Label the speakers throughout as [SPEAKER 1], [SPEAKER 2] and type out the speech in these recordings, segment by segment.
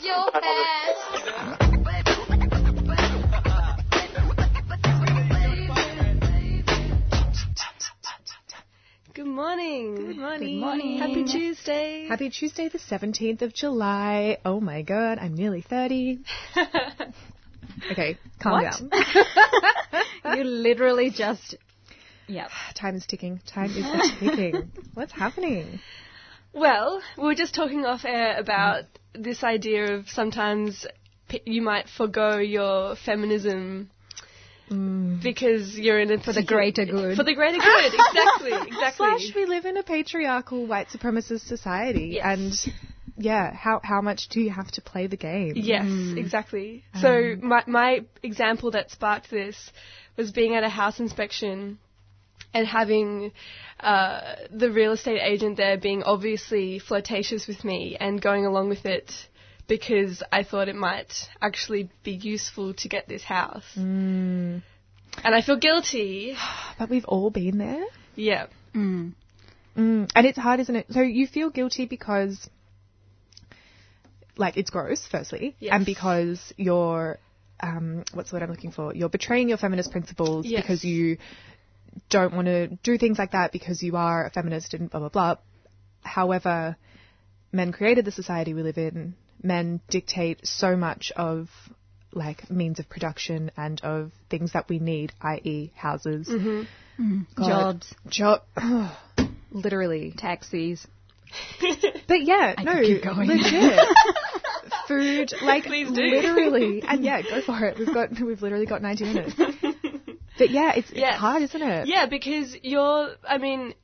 [SPEAKER 1] Your hands.
[SPEAKER 2] Good morning.
[SPEAKER 3] Good morning.
[SPEAKER 2] Happy Tuesday.
[SPEAKER 3] Happy Tuesday, the 17th of July. Oh my god, I'm nearly 30. Okay, calm down.
[SPEAKER 4] You literally just. Yep.
[SPEAKER 3] Time is ticking. Time is ticking. What's happening?
[SPEAKER 2] Well, we were just talking off air about this idea of sometimes p- you might forego your feminism mm. because you're in it
[SPEAKER 4] For the greater good.
[SPEAKER 2] For the greater good, exactly, exactly.
[SPEAKER 3] Slash, we live in a patriarchal white supremacist society,
[SPEAKER 2] Yes.
[SPEAKER 3] and yeah, how how much do you have to play the game?
[SPEAKER 2] Yes, mm. exactly. Um. So my my example that sparked this was being at a house inspection and having uh, the real estate agent there being obviously flirtatious with me and going along with it because I thought it might actually be useful to get this house. And I feel guilty.
[SPEAKER 3] But we've all been there.
[SPEAKER 2] Yeah.
[SPEAKER 3] Mm. And it's hard, isn't it? So you feel guilty because, like, it's gross, firstly,
[SPEAKER 2] Yes.
[SPEAKER 3] and because you're, um, what's the word I'm looking for? You're betraying your feminist principles
[SPEAKER 2] Yes.
[SPEAKER 3] because you don't want to do things like that because you are a feminist and blah, blah, blah. However, men created the society we live in. Men dictate so much of, like, means of production and of things that we need, i.e., houses. Mm-hmm. Mm-hmm. God.
[SPEAKER 4] Jobs,
[SPEAKER 3] Job. literally.
[SPEAKER 4] taxis.
[SPEAKER 3] But yeah, no,
[SPEAKER 4] keep going.
[SPEAKER 3] legit. Food, like
[SPEAKER 2] Please do.
[SPEAKER 3] literally, and yeah, go for it. We've got, we've literally got 90 minutes. But yeah, it's, it's hard, isn't it?
[SPEAKER 2] Yeah, because you're. I mean,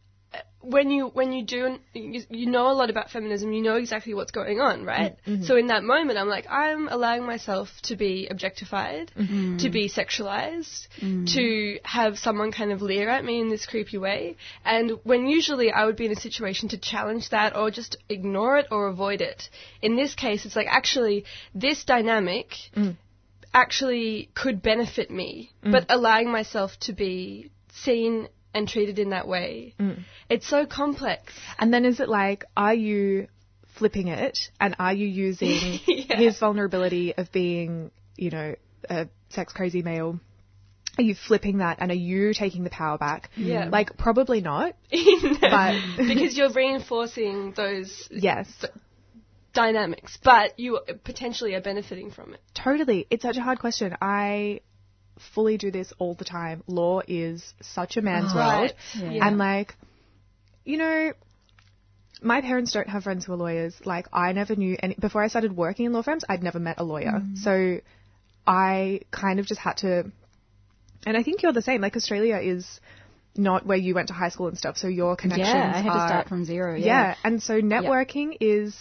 [SPEAKER 2] when you when you do you, you know a lot about feminism, you know exactly what's going on, right? Mm-hmm. So in that moment, I'm like, I'm allowing myself to be objectified, mm-hmm. to be sexualized, mm-hmm. to have someone kind of leer at me in this creepy way. And when usually I would be in a situation to challenge that or just ignore it or avoid it. In this case, it's like actually this dynamic mm. Actually could benefit me, mm. but allowing myself to be seen and treated in that way. Mm. It's so complex.
[SPEAKER 3] And then is it like, are you flipping it and are you using
[SPEAKER 2] Yeah.
[SPEAKER 3] his vulnerability of being, you know, a sex crazy male? Are you flipping that and are you taking the power back?
[SPEAKER 2] Yeah.
[SPEAKER 3] Like, probably not.
[SPEAKER 2] but because you're reinforcing those
[SPEAKER 3] Yes.
[SPEAKER 2] Dynamics, but you potentially are benefiting from it.
[SPEAKER 3] Totally. It's such a hard question. I fully do this all the time. Law is such a man's world.
[SPEAKER 2] Yeah.
[SPEAKER 3] And like, you know, my parents don't have friends who are lawyers. Like, I never knew any, before I started working in law firms, I'd never met a lawyer. Mm-hmm. So I kind of just had to, and I think you're the same. Like, Australia is not where you went to high school and stuff. So your connections
[SPEAKER 4] Yeah, I had to start from zero.
[SPEAKER 3] yeah.
[SPEAKER 4] Yeah.
[SPEAKER 3] and so networking is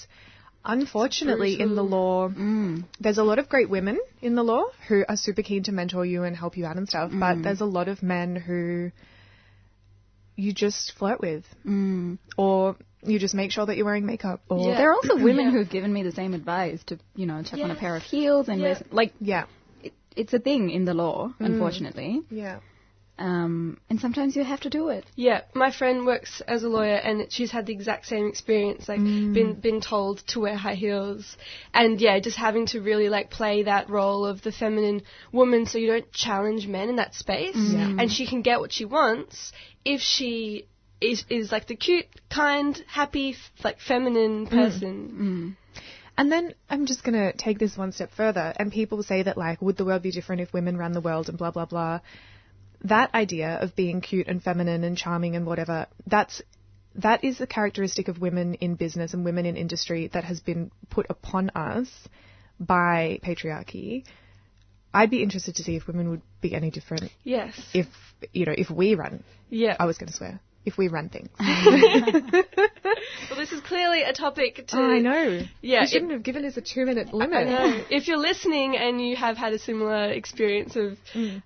[SPEAKER 3] unfortunately in the law.
[SPEAKER 4] Mm.
[SPEAKER 3] There's a lot of great women in the law who are super keen to mentor you and help you out and stuff,
[SPEAKER 4] Mm.
[SPEAKER 3] but there's a lot of men who you just flirt with,
[SPEAKER 4] Mm.
[SPEAKER 3] or you just make sure that you're wearing makeup, or
[SPEAKER 2] Yeah.
[SPEAKER 4] There are also women
[SPEAKER 2] Yeah.
[SPEAKER 4] who've given me the same advice to, you know, chuck on a pair of heels and
[SPEAKER 2] Yeah.
[SPEAKER 4] like,
[SPEAKER 3] yeah,
[SPEAKER 4] it, it's a thing in the law, unfortunately.
[SPEAKER 3] yeah,
[SPEAKER 4] Um, and sometimes you have to do it.
[SPEAKER 2] Yeah, my friend works as a lawyer, and she's had the exact same experience. Like, mm. been been told to wear high heels, and yeah, just having to really like play that role of the feminine woman, so you don't challenge men in that space, mm. and she can get what she wants if she is is like the cute, kind, happy, f- like feminine mm. person.
[SPEAKER 3] And then I'm just going to take this one step further. And people say that, like, would the world be different if women ran the world and blah, blah, blah. That idea of being cute and feminine and charming and whatever, that's that is a characteristic of women in business and women in industry that has been put upon us by patriarchy. I'd be interested to see if women would be any different
[SPEAKER 2] Yes.
[SPEAKER 3] if you know if we run.
[SPEAKER 2] Yeah.
[SPEAKER 3] I was going to swear if we run things.
[SPEAKER 2] Well, this is clearly a topic to.
[SPEAKER 3] Oh, I know.
[SPEAKER 2] Yeah,
[SPEAKER 3] you shouldn't have given us a two-minute limit.
[SPEAKER 2] I know. If you're listening and you have had a similar experience of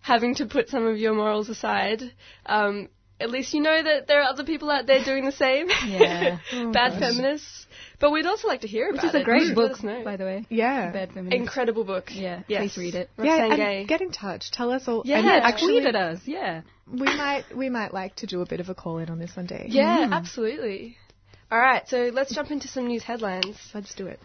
[SPEAKER 2] having to put some of your morals aside, um, at least you know that there are other people out there doing the same.
[SPEAKER 4] Yeah.
[SPEAKER 2] Bad feminists. But we'd also like to hear about Which
[SPEAKER 4] is a great
[SPEAKER 2] Let
[SPEAKER 4] book,
[SPEAKER 2] us
[SPEAKER 4] by the way.
[SPEAKER 3] Yeah.
[SPEAKER 4] Bad Feminist.
[SPEAKER 2] Incredible book.
[SPEAKER 4] Yeah,
[SPEAKER 2] Yes.
[SPEAKER 4] please read it.
[SPEAKER 3] Yeah,
[SPEAKER 2] Roxane
[SPEAKER 3] and
[SPEAKER 2] Gay.
[SPEAKER 3] get in touch. Tell us all.
[SPEAKER 2] Yeah.
[SPEAKER 3] and actually,
[SPEAKER 4] Tweet at us, yeah.
[SPEAKER 3] we might we might like to do a bit of a call in on this one day.
[SPEAKER 2] Yeah, mm. absolutely. All right, so let's jump into some news headlines.
[SPEAKER 3] Let's do it.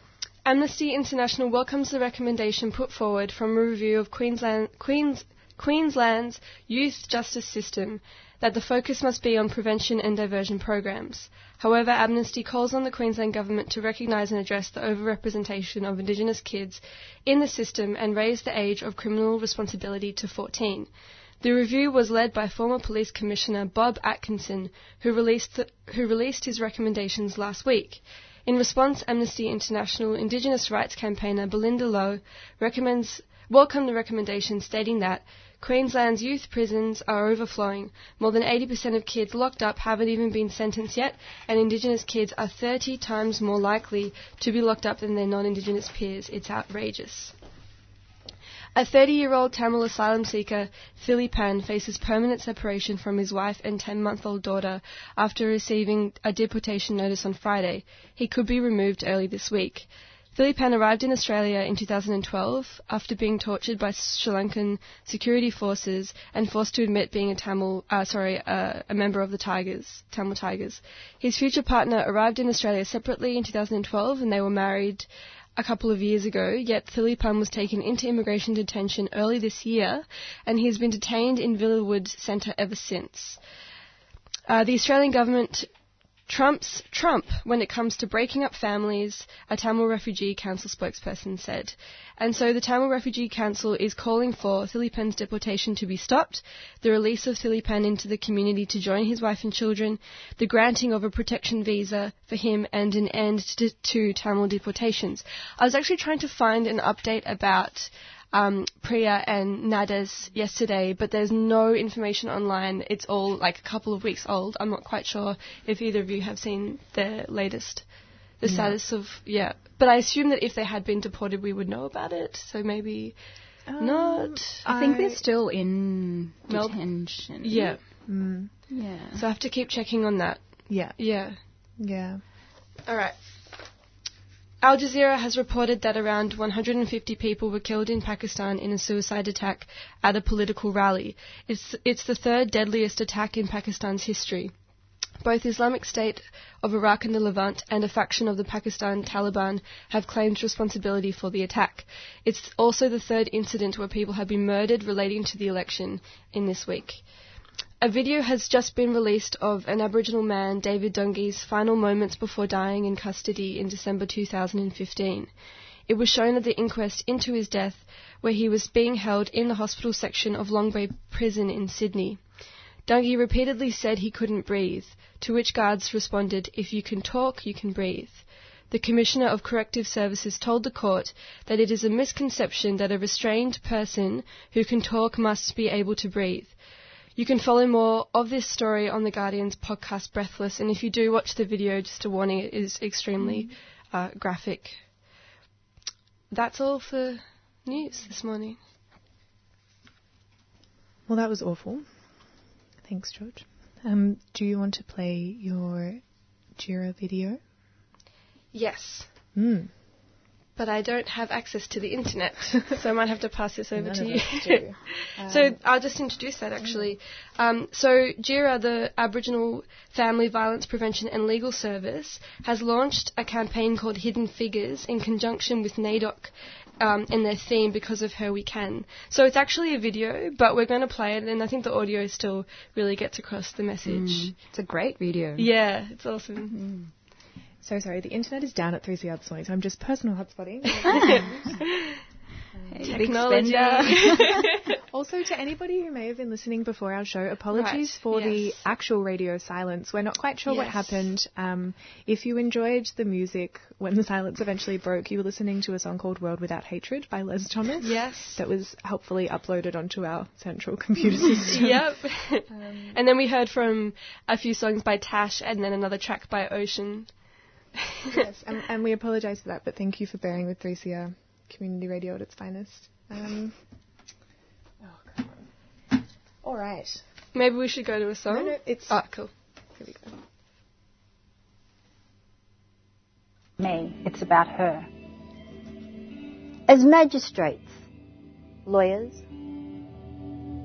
[SPEAKER 2] Amnesty International welcomes the recommendation put forward from a review of Queensland, Queens, Queensland's youth justice system that the focus must be on prevention and diversion programs. However, Amnesty calls on the Queensland Government to recognise and address the overrepresentation of Indigenous kids in the system and raise the age of criminal responsibility to 14. The review was led by former Police Commissioner Bob Atkinson, who released, the, who released his recommendations last week. In response, Amnesty International Indigenous rights campaigner Belinda Lowe recommends welcomed the recommendation stating that Queensland's youth prisons are overflowing. More than 80% of kids locked up haven't even been sentenced yet, and Indigenous kids are 30 times more likely to be locked up than their non-Indigenous peers. It's outrageous. A 30 year old Tamil asylum seeker, Thilipan, faces permanent separation from his wife and 10 month old daughter after receiving a deportation notice on Friday. He could be removed early this week. Thilipan arrived in Australia in 2012 after being tortured by Sri Lankan security forces and forced to admit being a Tamil, uh, sorry, uh, a member of the Tigers, Tamil Tigers. His future partner arrived in Australia separately in 2012 and they were married a couple of years ago, yet Thilipan was taken into immigration detention early this year, and he has been detained in Villawood Centre ever since. Uh, the Australian government trumps Trump when it comes to breaking up families, a Tamil Refugee Council spokesperson said. And so the Tamil Refugee Council is calling for Thilipan's deportation to be stopped, the release of Thilipan into the community to join his wife and children, the granting of a protection visa for him, and an end to, to Tamil deportations. I was actually trying to find an update about um, Priya and Nades yesterday, but there's no information online. It's all like a couple of weeks old. I'm not quite sure if either of you have seen the latest, the status of yeah. But I assume that if they had been deported, we would know about it. So maybe not.
[SPEAKER 4] I think
[SPEAKER 3] I-
[SPEAKER 4] they're still in
[SPEAKER 2] Mel-
[SPEAKER 4] detention.
[SPEAKER 2] Yeah.
[SPEAKER 3] Mm,
[SPEAKER 4] Yeah.
[SPEAKER 2] So I have to keep checking on that.
[SPEAKER 3] yeah,
[SPEAKER 2] Yeah.
[SPEAKER 3] yeah.
[SPEAKER 2] All right. Al Jazeera has reported that around 150 people were killed in Pakistan in a suicide attack at a political rally. It's, it's the third deadliest attack in Pakistan's history. Both Islamic State of Iraq and the Levant and a faction of the Pakistan Taliban have claimed responsibility for the attack. It's also the third incident where people have been murdered relating to the election in this week. A video has just been released of an Aboriginal man, David Dungay's final moments before dying in custody in December 2015. It was shown at the inquest into his death, where he was being held in the hospital section of Long Bay Prison in Sydney. Dungy repeatedly said he couldn't breathe, to which guards responded, If you can talk, you can breathe. The Commissioner of Corrective Services told the court that it is a misconception that a restrained person who can talk must be able to breathe. You can follow more of this story on The Guardian's podcast Breathless, and if you do watch the video, just a warning, it is extremely uh, graphic. That's all for news this morning.
[SPEAKER 3] Well, that was awful. Thanks, George. Um, do you want to play your Djirra video?
[SPEAKER 2] Yes,
[SPEAKER 3] Mm.
[SPEAKER 2] But I don't have access to the internet, so I might have to pass this over
[SPEAKER 3] None
[SPEAKER 2] to you.
[SPEAKER 3] do.
[SPEAKER 2] so I'll just introduce that actually. Um, so Djirra, the Aboriginal Family Violence Prevention and Legal Service, has launched a campaign called Hidden Figures in conjunction with NAIDOC um, and their theme Because of Her We Can. So it's actually a video, but we're going to play it, and I think the audio still really gets across the message.
[SPEAKER 4] It's a great video.
[SPEAKER 2] Yeah, it's awesome.
[SPEAKER 3] So sorry, the internet is down at 3CR this morning, so I'm just personal hotspotting.
[SPEAKER 2] Technology.
[SPEAKER 3] Also, to anybody who may have been listening before our show, apologies
[SPEAKER 2] Right,
[SPEAKER 3] for the actual radio silence. We're not quite sure what happened. Um, if you enjoyed the music when the silence eventually broke, you were listening to a song called World Without Hatred by Les Thomas.
[SPEAKER 2] yes.
[SPEAKER 3] That was helpfully uploaded onto our central computer system.
[SPEAKER 2] yep. and then we heard from a few songs by Tash and then another track by Ocean.
[SPEAKER 3] Yes, and, and we apologise for that, but thank you for bearing with 3CR Community Radio at its finest. Um, oh, come on. All right.
[SPEAKER 2] Maybe we should go to a song.
[SPEAKER 3] No, no, it's.
[SPEAKER 2] Oh, cool.
[SPEAKER 3] Here we go.
[SPEAKER 5] me, it's about her. As magistrates, lawyers,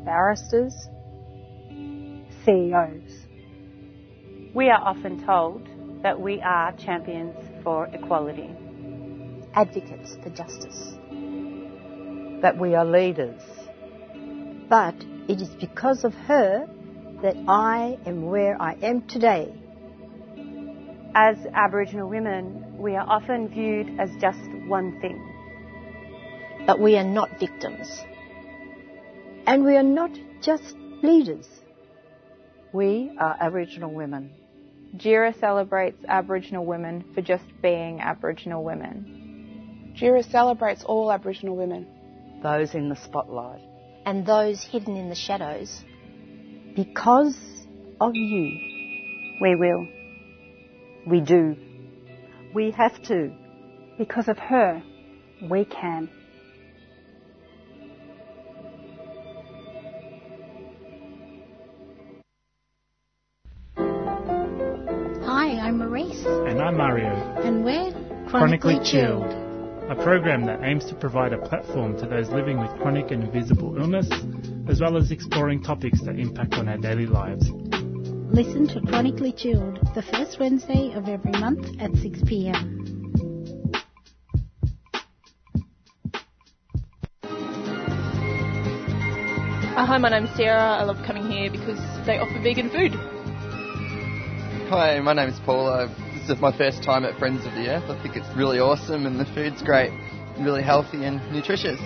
[SPEAKER 5] barristers, CEOs, we are often told that we are champions for equality, advocates for justice,
[SPEAKER 6] that we are leaders.
[SPEAKER 5] but it is because of her that I am where I am today.
[SPEAKER 7] As Aboriginal women, we are often viewed as just one thing.
[SPEAKER 5] But we are not victims. And we are not just leaders.
[SPEAKER 6] We are Aboriginal women.
[SPEAKER 7] Djirra celebrates Aboriginal women for just being Aboriginal women.
[SPEAKER 8] Djirra celebrates all Aboriginal women.
[SPEAKER 6] Those in the spotlight.
[SPEAKER 5] and those hidden in the shadows because of you.
[SPEAKER 7] We will. We do.
[SPEAKER 6] We have to.
[SPEAKER 7] Because of her, we can.
[SPEAKER 9] Hi, I'm Maurice,
[SPEAKER 10] And I'm Mario,
[SPEAKER 9] and we're
[SPEAKER 10] Chronically Chilled, a program that aims to provide a platform to those living with chronic and invisible illness, as well as exploring topics that impact on our daily lives.
[SPEAKER 9] Listen to Chronically Chilled the first Wednesday of every month at 6 p.m.
[SPEAKER 11] Uh, hi, my name's Sarah. I love coming here because they offer vegan food.
[SPEAKER 12] Hi, my name is Paul. Uh, this is my first time at Friends of the Earth. I think it's really awesome and the food's great, really healthy and nutritious.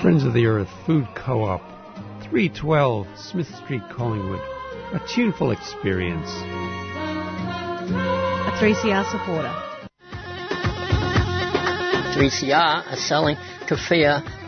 [SPEAKER 13] Friends of the Earth Food Co-op, 312 Smith Street, Collingwood. A tuneful experience.
[SPEAKER 14] A 3CR supporter.
[SPEAKER 15] 3CR are selling keffiyeh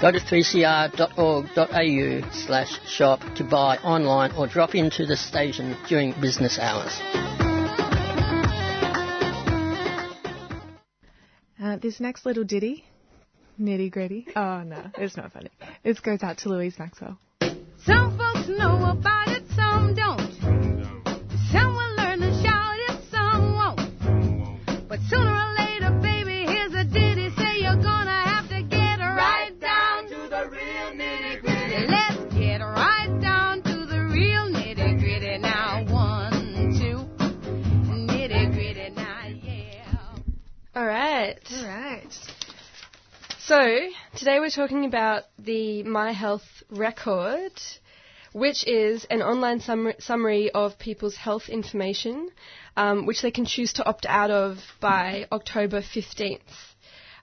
[SPEAKER 15] Go to 3cr.org.au slash shop to buy online or drop into the station during business hours.
[SPEAKER 3] Uh, this next little ditty, nitty gritty. Oh no, it's not funny. It goes out to Louise Maxwell.
[SPEAKER 16] Some folks know about
[SPEAKER 2] So, today we're talking about the My Health Record, which is an online sum- summary of people's health information, um, which they can choose to opt out of by October 15th.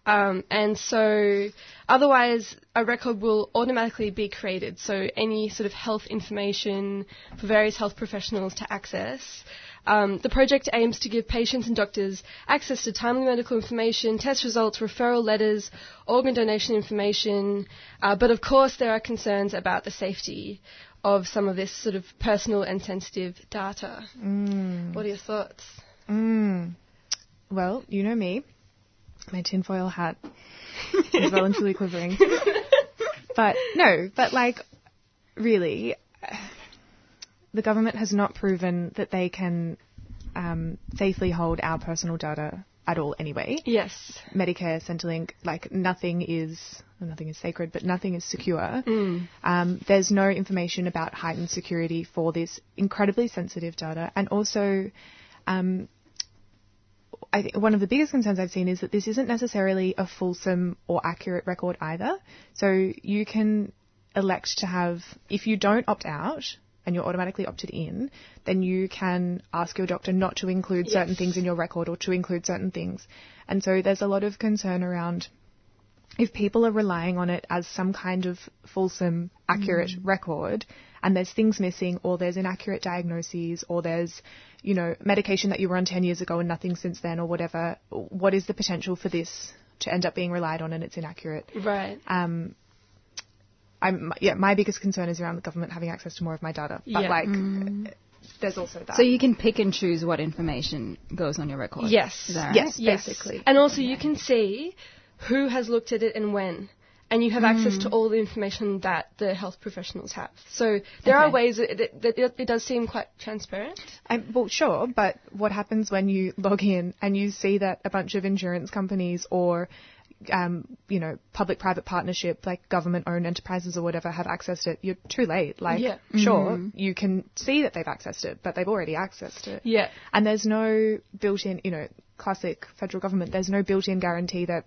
[SPEAKER 2] Um, and so, otherwise, a record will automatically be created. So, any sort of health information for various health professionals to access. Um, the project aims to give patients and doctors access to timely medical information, test results, referral letters, organ donation information, uh, but of course there are concerns about the safety of some of this sort of personal and sensitive data.
[SPEAKER 3] Mm.
[SPEAKER 2] What are your thoughts?
[SPEAKER 3] Mm. Well, you know me. My tinfoil hat is voluntarily quivering. but no, but like, really, the government has not proven that they can um, safely hold our personal data at all anyway.
[SPEAKER 2] Yes.
[SPEAKER 3] Medicare, Centrelink, like nothing is nothing is sacred, but nothing is secure.
[SPEAKER 2] Mm.
[SPEAKER 3] Um, there's no information about heightened security for this incredibly sensitive data, and also. Um, I think one of the biggest concerns I've seen is that this isn't necessarily a fulsome or accurate record either. So you can elect to have, if you don't opt out and you're automatically opted in, then you can ask your doctor not to include certain things in your record or to include certain things. And so there's a lot of concern around if people are relying on it as some kind of fulsome, accurate
[SPEAKER 2] Mm.
[SPEAKER 3] record, and there's things missing, or there's inaccurate diagnoses, or there's, you know, medication that you were on 10 years ago and nothing since then, or whatever, what is the potential for this to end up being relied on and it's inaccurate?
[SPEAKER 2] Right.
[SPEAKER 3] Um, I'm, yeah, my biggest concern is around the government having access to more of my data. But
[SPEAKER 2] Yeah.
[SPEAKER 3] like,
[SPEAKER 4] Mm.
[SPEAKER 3] there's also that.
[SPEAKER 4] So you can pick and choose what information goes on your record.
[SPEAKER 2] Yes.
[SPEAKER 4] Right?
[SPEAKER 3] Yes,
[SPEAKER 2] Yes.
[SPEAKER 3] basically.
[SPEAKER 2] And also you can see who has looked at it and when. And you have access to
[SPEAKER 4] Mm.
[SPEAKER 2] all the information that the health professionals have. So there are ways that it, that it, it does seem quite transparent.
[SPEAKER 3] I'm, well, sure, but what happens when you log in and you see that a bunch of insurance companies or, um, you know, public-private partnership, like government-owned enterprises or whatever, have accessed it? You're too late. Like,
[SPEAKER 2] Yeah.
[SPEAKER 3] sure,
[SPEAKER 2] Mhm.
[SPEAKER 3] you can see that they've accessed it, but they've already accessed it.
[SPEAKER 2] Yeah.
[SPEAKER 3] And there's no built-in, you know, classic federal government. There's no built-in guarantee that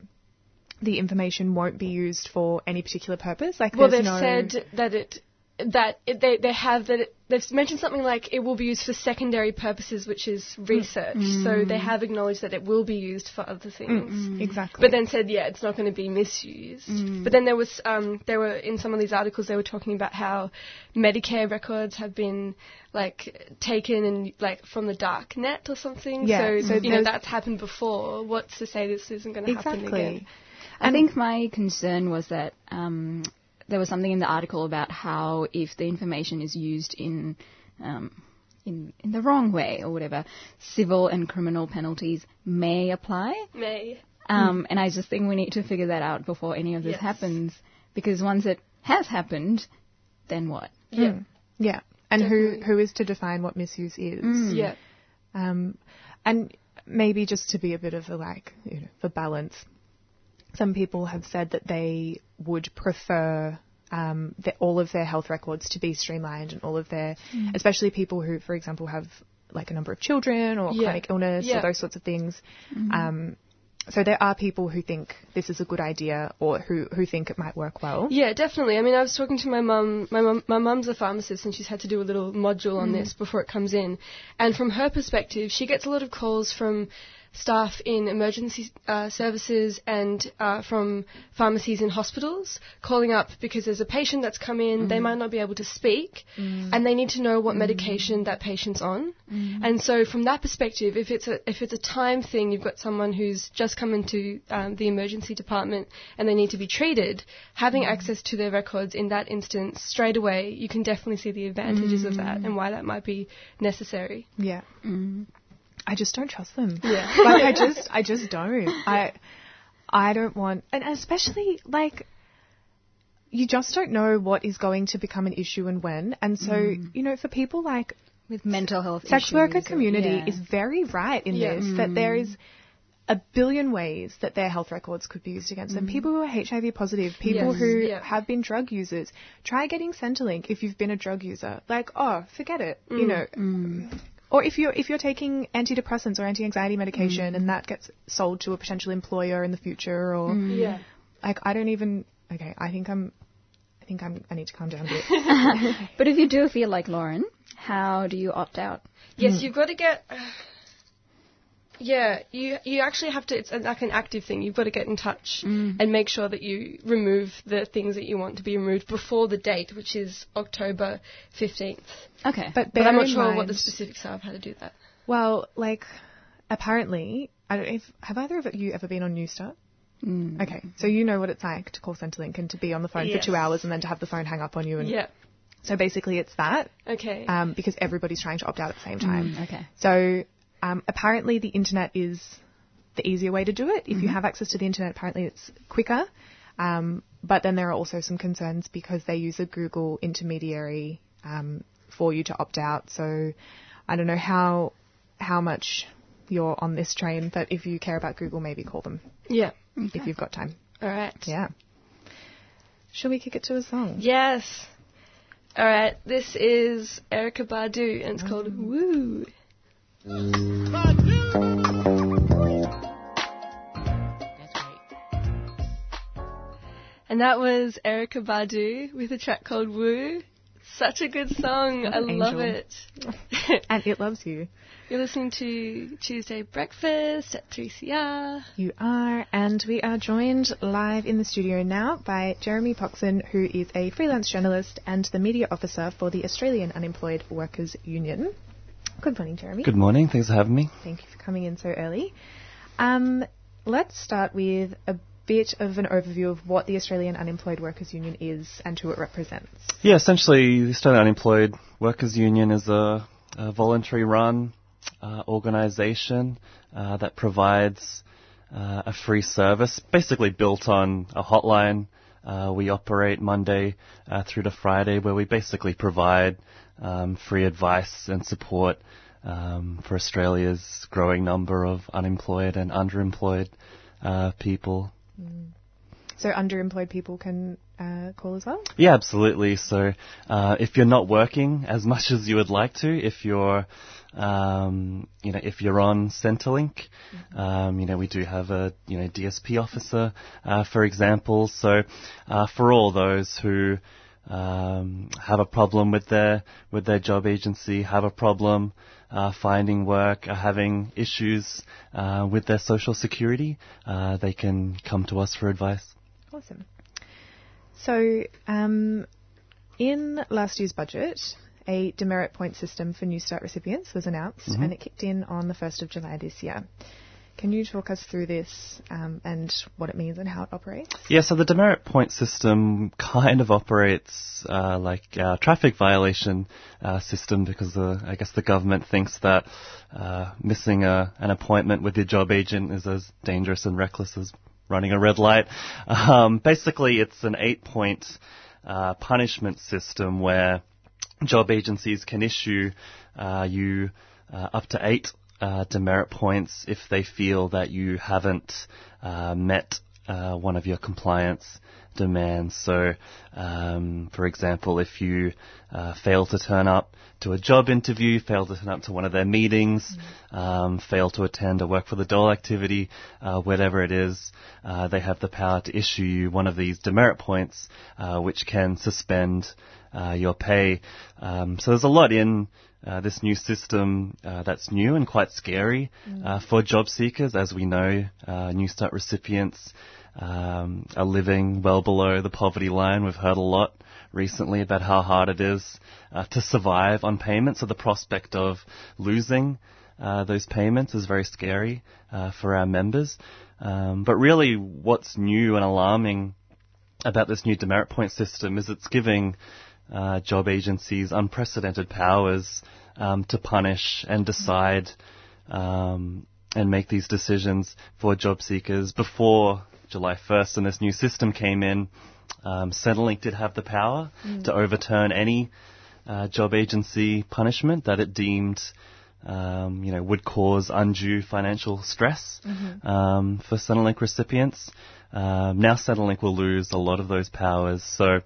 [SPEAKER 3] the information won't be used for any particular purpose. Like,
[SPEAKER 2] Well, they've
[SPEAKER 3] no,
[SPEAKER 2] said that it that it, they they have that it, they've mentioned something like it will be used for secondary purposes, which is research. So they have acknowledged that it will be used for other things.
[SPEAKER 3] Mm, exactly.
[SPEAKER 2] But then said, yeah, it's not going to be misused.
[SPEAKER 3] Mm.
[SPEAKER 2] But then there was, um, there were in some of these articles they were talking about how Medicare records have been like taken and like from the dark net or something.
[SPEAKER 3] Yeah,
[SPEAKER 2] So,
[SPEAKER 3] so
[SPEAKER 2] you know that's happened before. What's to say this isn't going to happen
[SPEAKER 3] Exactly.
[SPEAKER 2] again?
[SPEAKER 4] I think my concern was that um, there was something in the article about how if the information is used in um, in in the wrong way or whatever, civil and criminal penalties may apply.
[SPEAKER 2] May.
[SPEAKER 4] Um, And I just think we need to figure that out before any of this
[SPEAKER 2] Yes.
[SPEAKER 4] happens, because once it has happened, then what?
[SPEAKER 2] Yeah.
[SPEAKER 3] Mm. Yeah. And who who is to define what misuse is?
[SPEAKER 4] Mm.
[SPEAKER 2] Yeah.
[SPEAKER 3] Um, and maybe just to be a bit of a like, you know, for balance, some people have said that they would prefer um, the, all of their health records to be streamlined and all of their,
[SPEAKER 2] Mm.
[SPEAKER 3] especially people who, for example, have like a number of children or
[SPEAKER 2] Yeah.
[SPEAKER 3] chronic illness
[SPEAKER 2] Yeah.
[SPEAKER 3] or those sorts of things.
[SPEAKER 2] Mhm.
[SPEAKER 3] Um, so there are people who think this is a good idea or who, who think it might work well.
[SPEAKER 2] Yeah, definitely. I mean, I was talking to my mum. My mum, my mum's a pharmacist, and she's had to do a little module on
[SPEAKER 3] Mm.
[SPEAKER 2] this before it comes in. And from her perspective, she gets a lot of calls from staff in emergency uh, services and uh, from pharmacies in hospitals calling up because there's a patient that's come in. They mm-hmm. might not be able to speak, mm. and they need to know what mm. medication that patient's on. Mm. And so, from that perspective, if it's a if it's a time thing, you've got someone who's just come into um, the emergency department and they need to be treated. Having access to their records in that instance straight away, you can definitely see the advantages of that and why that might be necessary.
[SPEAKER 3] Yeah. I just don't trust them.
[SPEAKER 2] Yeah.
[SPEAKER 3] like I just I just don't. I I don't want and especially like you just don't know what is going to become an issue and when. And so,
[SPEAKER 4] Mm.
[SPEAKER 3] you know, for people like
[SPEAKER 4] with mental health
[SPEAKER 3] sex worker
[SPEAKER 4] issues or-
[SPEAKER 3] community
[SPEAKER 4] yeah.
[SPEAKER 3] is very right in
[SPEAKER 4] Yeah.
[SPEAKER 3] this that
[SPEAKER 4] Mm.
[SPEAKER 3] there is a billion ways that their health records could be used against them.
[SPEAKER 4] Mm.
[SPEAKER 3] People who are HIV positive, people
[SPEAKER 2] Yes.
[SPEAKER 3] who
[SPEAKER 2] Yeah.
[SPEAKER 3] have been drug users, try getting Centrelink if you've been a drug user. Like, oh, forget it. You
[SPEAKER 2] Mm.
[SPEAKER 3] Know, or if you're if you're taking antidepressants or anti-anxiety medication and that gets sold to a potential employer in the future or
[SPEAKER 4] Mm.
[SPEAKER 2] Yeah.
[SPEAKER 3] like I don't even okay, I think I'm I think I'm I need to calm down a bit.
[SPEAKER 4] but if you do feel like Lauren, how do you opt out?
[SPEAKER 2] Yes, you've got to get. Yeah, you you actually have to. It's like an active thing. You've got to get in touch
[SPEAKER 4] Mm.
[SPEAKER 2] and make sure that you remove the things that you want to be removed before the date, which is October fifteenth.
[SPEAKER 4] Okay,
[SPEAKER 3] But,
[SPEAKER 2] But I'm not
[SPEAKER 3] in
[SPEAKER 2] sure what the specifics are of how to do that.
[SPEAKER 3] Well, like apparently, I don't. If, have either of you ever been on Newstart?
[SPEAKER 4] Mm.
[SPEAKER 3] Okay, so you know what it's like to call Centrelink and to be on the phone
[SPEAKER 2] Yes.
[SPEAKER 3] for two hours and then to have the phone hang up on you. And
[SPEAKER 2] Yeah.
[SPEAKER 3] So basically, it's that
[SPEAKER 2] Okay.
[SPEAKER 3] um, because everybody's trying to opt out at the same time.
[SPEAKER 4] Mm, okay.
[SPEAKER 3] So um, apparently, the internet is the easier way to do it. If you
[SPEAKER 4] Mhm.
[SPEAKER 3] have access to the internet, apparently it's quicker. Um, but then there are also some concerns because they use a Google intermediary um, for you to opt out. So I don't know how how much you're on this train, but if you care about Google, maybe call them
[SPEAKER 2] yeah.
[SPEAKER 3] if you've got time.
[SPEAKER 2] All right.
[SPEAKER 3] Yeah. Shall we kick it to a song?
[SPEAKER 2] Yes. All right. This is Erykah Badu, and it's called Woo. And that was Erykah Badu with a track called Woo. Such a good song. I
[SPEAKER 3] an
[SPEAKER 2] love it.
[SPEAKER 3] and it loves you.
[SPEAKER 2] You're listening to Tuesday Breakfast at 3CR.
[SPEAKER 3] You are, and we are joined live in the studio now by Jeremy Poxon, who is a freelance journalist and the media officer for the Australian Unemployed Workers Union. Good morning, Jeremy.
[SPEAKER 17] Good morning. Thanks for having me.
[SPEAKER 3] Thank you for coming in so early. Um, let's start with a bit of an overview of what the Australian Unemployed Workers Union is and who it represents.
[SPEAKER 17] Yeah, essentially, the Australian Unemployed Workers Union is a, a voluntary run uh, organisation uh, that provides uh, a free service, basically built on a hotline. Uh, we operate Monday uh, through to Friday, where we basically provide um, free advice and support um, for Australia's growing number of unemployed and underemployed uh, people.
[SPEAKER 3] So underemployed people can uh, call as well.
[SPEAKER 17] Yeah, absolutely. So uh, if you're not working as much as you would like to, if you're um, you know, if you're on Centrelink, um, you know, we do have a, you know, DSP officer, uh, for example. So, uh, for all those who, um, have a problem with their, with their job agency, have a problem, uh, finding work, are having issues, uh, with their social security, uh, they can come to us for advice.
[SPEAKER 3] Awesome. So, um, in last year's budget, a demerit point system for Newstart recipients was announced,
[SPEAKER 17] Mhm.
[SPEAKER 3] and it kicked in on the 1st of July this year. Can you talk us through this um, and what it means and how it operates?
[SPEAKER 17] Yeah, so the demerit point system kind of operates uh, like a traffic violation uh, system because the, I guess the government thinks that uh, missing a, an appointment with your job agent is as dangerous and reckless as running a red light. Um, basically, it's an eight-point uh, punishment system where job agencies can issue uh, you uh, up to eight uh, demerit points if they feel that you haven't uh, met uh, one of your compliance demands. So, um, for example, if you uh, fail to turn up to a job interview, fail to turn up to one of their meetings, um, fail to attend a work for the dole activity, uh, whatever it is, uh, they have the power to issue you one of these demerit points, uh, which can suspend uh, your pay. Um, so there's a lot in uh, this new system uh, that's new and quite scary uh, for job seekers. As we know, uh, Newstart recipients um, are living well below the poverty line. We've heard a lot recently about how hard it is uh, to survive on payments. So the prospect of losing uh, those payments is very scary uh, for our members. Um, but really, what's new and alarming about this new demerit point system is it's giving uh, job agencies unprecedented powers um, to punish and decide um, and make these decisions for job seekers. Before July 1st and this new system came in, um, Centrelink did have the power
[SPEAKER 18] Mm.
[SPEAKER 17] to overturn any uh, job agency punishment that it deemed um, you know, would cause undue financial stress
[SPEAKER 18] Mhm.
[SPEAKER 17] um, for Centrelink recipients. Um, now Centrelink will lose a lot of those powers. So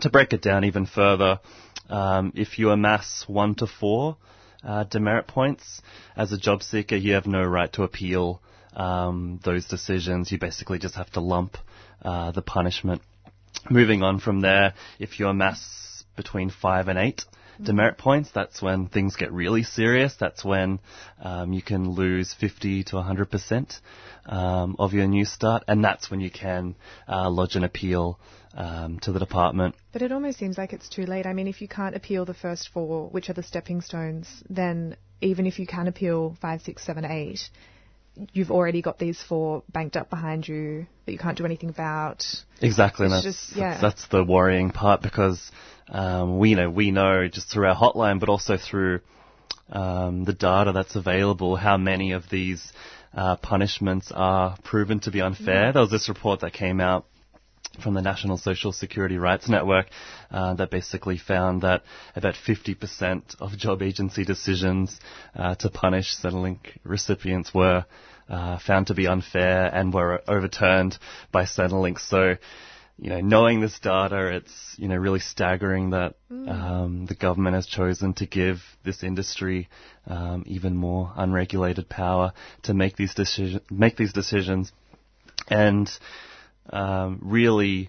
[SPEAKER 17] to break it down even further, um, if you amass one to four uh, demerit points as a job seeker, you have no right to appeal um, those decisions. You basically just have to lump uh, the punishment. Moving on from there, if you amass between five and eight demerit points, that's when things get really serious. That's when um, you can lose 50 to 100 percent um, of your new start, and that's when you can uh, lodge an appeal um, to the department.
[SPEAKER 3] But it almost seems like it's too late. I mean, if you can't appeal the first four, which are the stepping stones, then even if you can appeal five, six, seven, eight, you've already got these four banked up behind you that you can't do anything about.
[SPEAKER 17] Exactly,
[SPEAKER 3] It's
[SPEAKER 17] that's,
[SPEAKER 3] just- yeah.
[SPEAKER 17] that's the worrying part because um, we know we know just through our hotline, but also through um, the data that's available, how many of these uh, punishments are proven to be unfair.
[SPEAKER 18] Yeah.
[SPEAKER 17] There was this report that came out from the National Social Security Rights Network uh, that basically found that about 50% of job agency decisions uh, to punish Centrelink recipients were uh, found to be unfair and were overturned by Centrelink. So, you know, knowing this data, it's you know really staggering that
[SPEAKER 3] Mm.
[SPEAKER 17] um, the government has chosen to give this industry um, even more unregulated power to make these decision make these decisions, and um, really,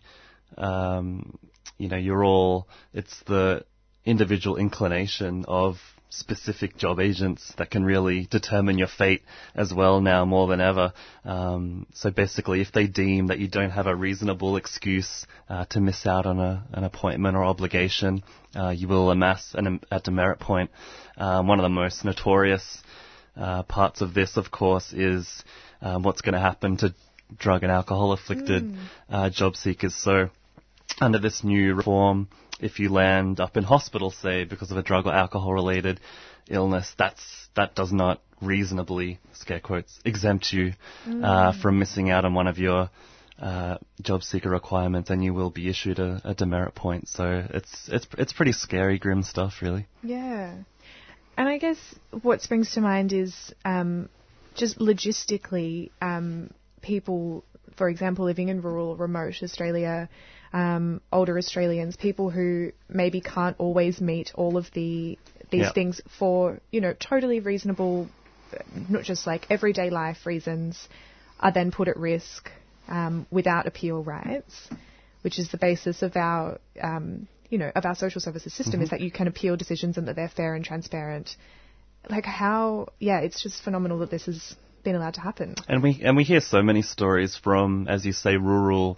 [SPEAKER 17] um, you know, you're all it's the individual inclination of specific job agents that can really determine your fate as well now more than ever. Um, so basically, if they deem that you don't have a reasonable excuse uh, to miss out on a, an appointment or obligation, uh, you will amass an, a demerit point. Um, one of the most notorious uh, parts of this, of course, is um, what's going to happen to drug and alcohol afflicted
[SPEAKER 3] Mm.
[SPEAKER 17] uh, job seekers. So under this new reform, if you land up in hospital, say, because of a drug or alcohol related illness, that's, that does not reasonably, scare quotes, exempt you, uh,
[SPEAKER 3] Mm.
[SPEAKER 17] from missing out on one of your, uh, job seeker requirements and you will be issued a, a demerit point. So it's, it's, it's pretty scary, grim stuff, really.
[SPEAKER 3] Yeah. And I guess what springs to mind is um, just logistically, um, people, for example, living in rural or remote Australia, um, older Australians, people who maybe can't always meet all of the these
[SPEAKER 17] Yeah.
[SPEAKER 3] things for you know totally reasonable, not just like everyday life reasons, are then put at risk um, without appeal rights, which is the basis of our um, you know of our social services system
[SPEAKER 17] Mhm.
[SPEAKER 3] is that you can appeal decisions and that they're fair and transparent. Like how, yeah, it's just phenomenal that this has been allowed to happen.
[SPEAKER 17] And we and we hear so many stories from, as you say, rural,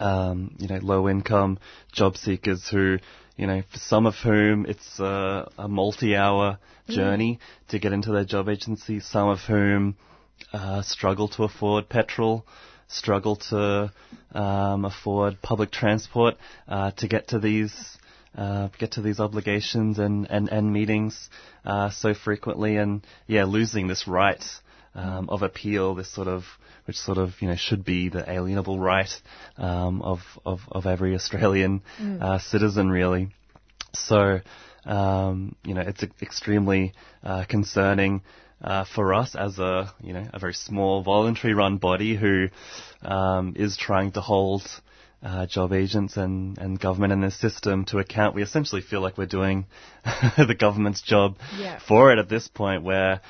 [SPEAKER 17] um, you know, low income job seekers who, you know, for some of whom it's a, a multi-hour
[SPEAKER 3] Mm.
[SPEAKER 17] journey to get into their job agency. Some of whom uh, struggle to afford petrol, struggle to um, afford public transport uh, to get to these uh, get to these obligations and, and, and meetings uh, so frequently, and yeah, losing this right um, of appeal, this sort of which sort of you know should be the alienable right um, of, of of every Australian
[SPEAKER 3] Mm.
[SPEAKER 17] uh, citizen, really. So um, you know it's extremely uh, concerning. Uh, for us as a you know a very small voluntary run body who um, is trying to hold uh, job agents and, and government in this system to account, we essentially feel like we're doing the government's job
[SPEAKER 3] Yeah.
[SPEAKER 17] for it at this point, where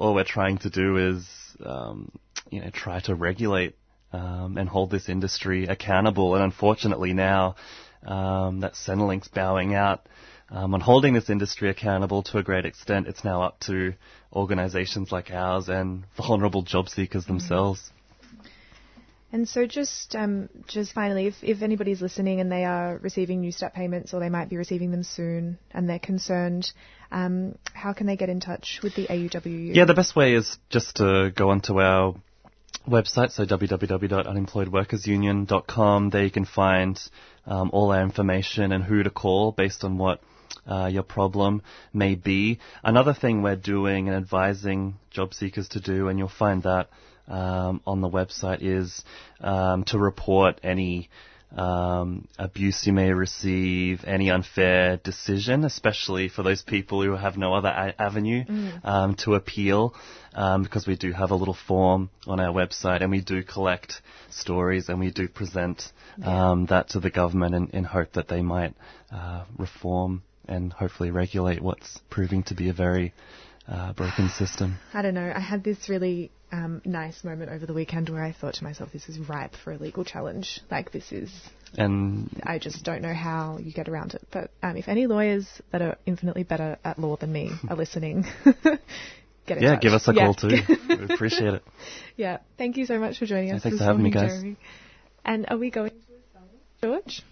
[SPEAKER 17] all we're trying to do is um, you know try to regulate um, and hold this industry accountable. And unfortunately now um, that Centrelink's bowing out um, on holding this industry accountable to a great extent. It's now up to organisations like ours and vulnerable job seekers themselves.
[SPEAKER 3] And so just um, just finally, if, if anybody's listening and they are receiving new step payments or they might be receiving them soon and they're concerned, um, how can they get in touch with the AUWU?
[SPEAKER 17] Yeah, the best way is just to go onto our website, so www.unemployedworkersunion.com. There you can find um, all our information and who to call based on what uh, your problem may be. Another thing we're doing and advising job seekers to do, and you'll find that um, on the website, is um, to report any um, abuse you may receive, any unfair decision, especially for those people who have no other a- avenue
[SPEAKER 3] Mm.
[SPEAKER 17] um, to appeal, um, because we do have a little form on our website and we do collect stories and we do present um, that to the government in, in hope that they might uh, reform and hopefully regulate what's proving to be a very uh, broken system.
[SPEAKER 3] I don't know. I had this really um, nice moment over the weekend where I thought to myself, this is ripe for a legal challenge. Like, this is.
[SPEAKER 17] And
[SPEAKER 3] I just don't know how you get around it. But um, if any lawyers that are infinitely better at law than me are listening, get in
[SPEAKER 17] yeah,
[SPEAKER 3] touch.
[SPEAKER 17] give us a
[SPEAKER 3] Yeah.
[SPEAKER 17] call too. we appreciate it.
[SPEAKER 3] yeah. Thank you so much for joining
[SPEAKER 17] Yeah,
[SPEAKER 3] us.
[SPEAKER 17] thanks
[SPEAKER 3] this
[SPEAKER 17] for having me, guys.
[SPEAKER 3] Jeremy. And are we going to George?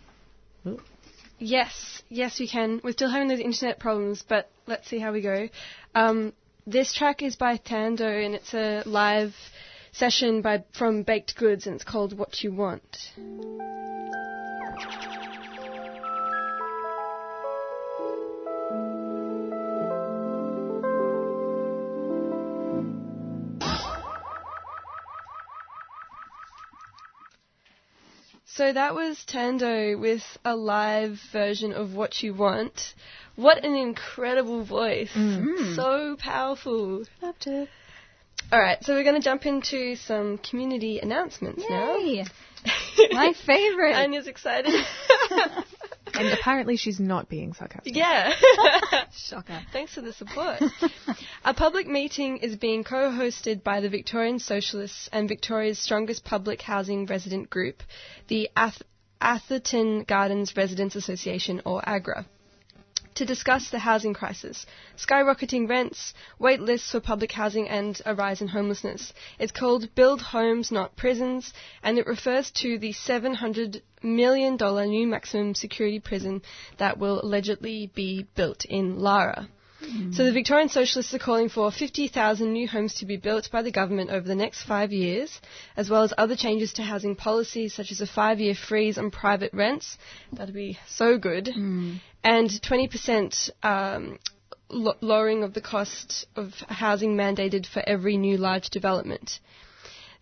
[SPEAKER 2] Yes, yes, we can. We're still having those internet problems, but let's see how we go. Um, this track is by Tando, and it's a live session by from Baked Goods, and it's called "What You Want." So that was Tando with a live version of What You Want. What an incredible voice.
[SPEAKER 3] Mm.
[SPEAKER 2] So powerful.
[SPEAKER 3] Loved it.
[SPEAKER 2] Alright, so we're going to jump into some community announcements
[SPEAKER 4] Yay.
[SPEAKER 2] now.
[SPEAKER 4] My favorite.
[SPEAKER 2] Anya's excited.
[SPEAKER 3] And apparently she's not being sarcastic.
[SPEAKER 2] Yeah.
[SPEAKER 4] Shocker.
[SPEAKER 2] Thanks for the support. A public meeting is being co-hosted by the Victorian Socialists and Victoria's strongest public housing resident group, the Ath- Atherton Gardens Residents Association, or AGRA to discuss the housing crisis, skyrocketing rents, wait lists for public housing, and a rise in homelessness. It's called Build Homes, Not Prisons, and it refers to the $700 million new maximum security prison that will allegedly be built in Lara. Hmm. So the Victorian Socialists are calling for 50,000 new homes to be built by the government over the next five years, as well as other changes to housing policies such as a five-year freeze on private rents. That'd be so good. Hmm. And 20% um, lo- lowering of the cost of housing mandated for every new large development.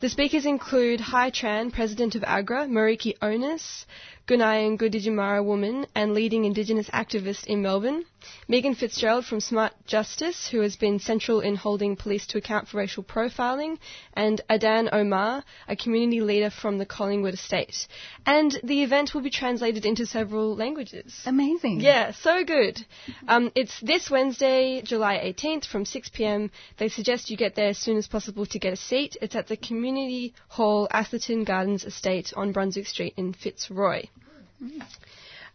[SPEAKER 2] The speakers include Hai Tran, President of AGRA, Meriki Onus, Gunayan Gunditjmara woman and leading Indigenous activist in Melbourne, Megan Fitzgerald from Smart Justice, who has been central in holding police to account for racial profiling, and Adan Omar, a community leader from the Collingwood estate. And the event will be translated into several languages.
[SPEAKER 4] Amazing.
[SPEAKER 2] Yeah, so good. Um, it's this Wednesday, July 18th from 6pm. They suggest you get there as soon as possible to get a seat. It's at the Community Hall, Atherton Gardens Estate on Brunswick Street in Fitzroy.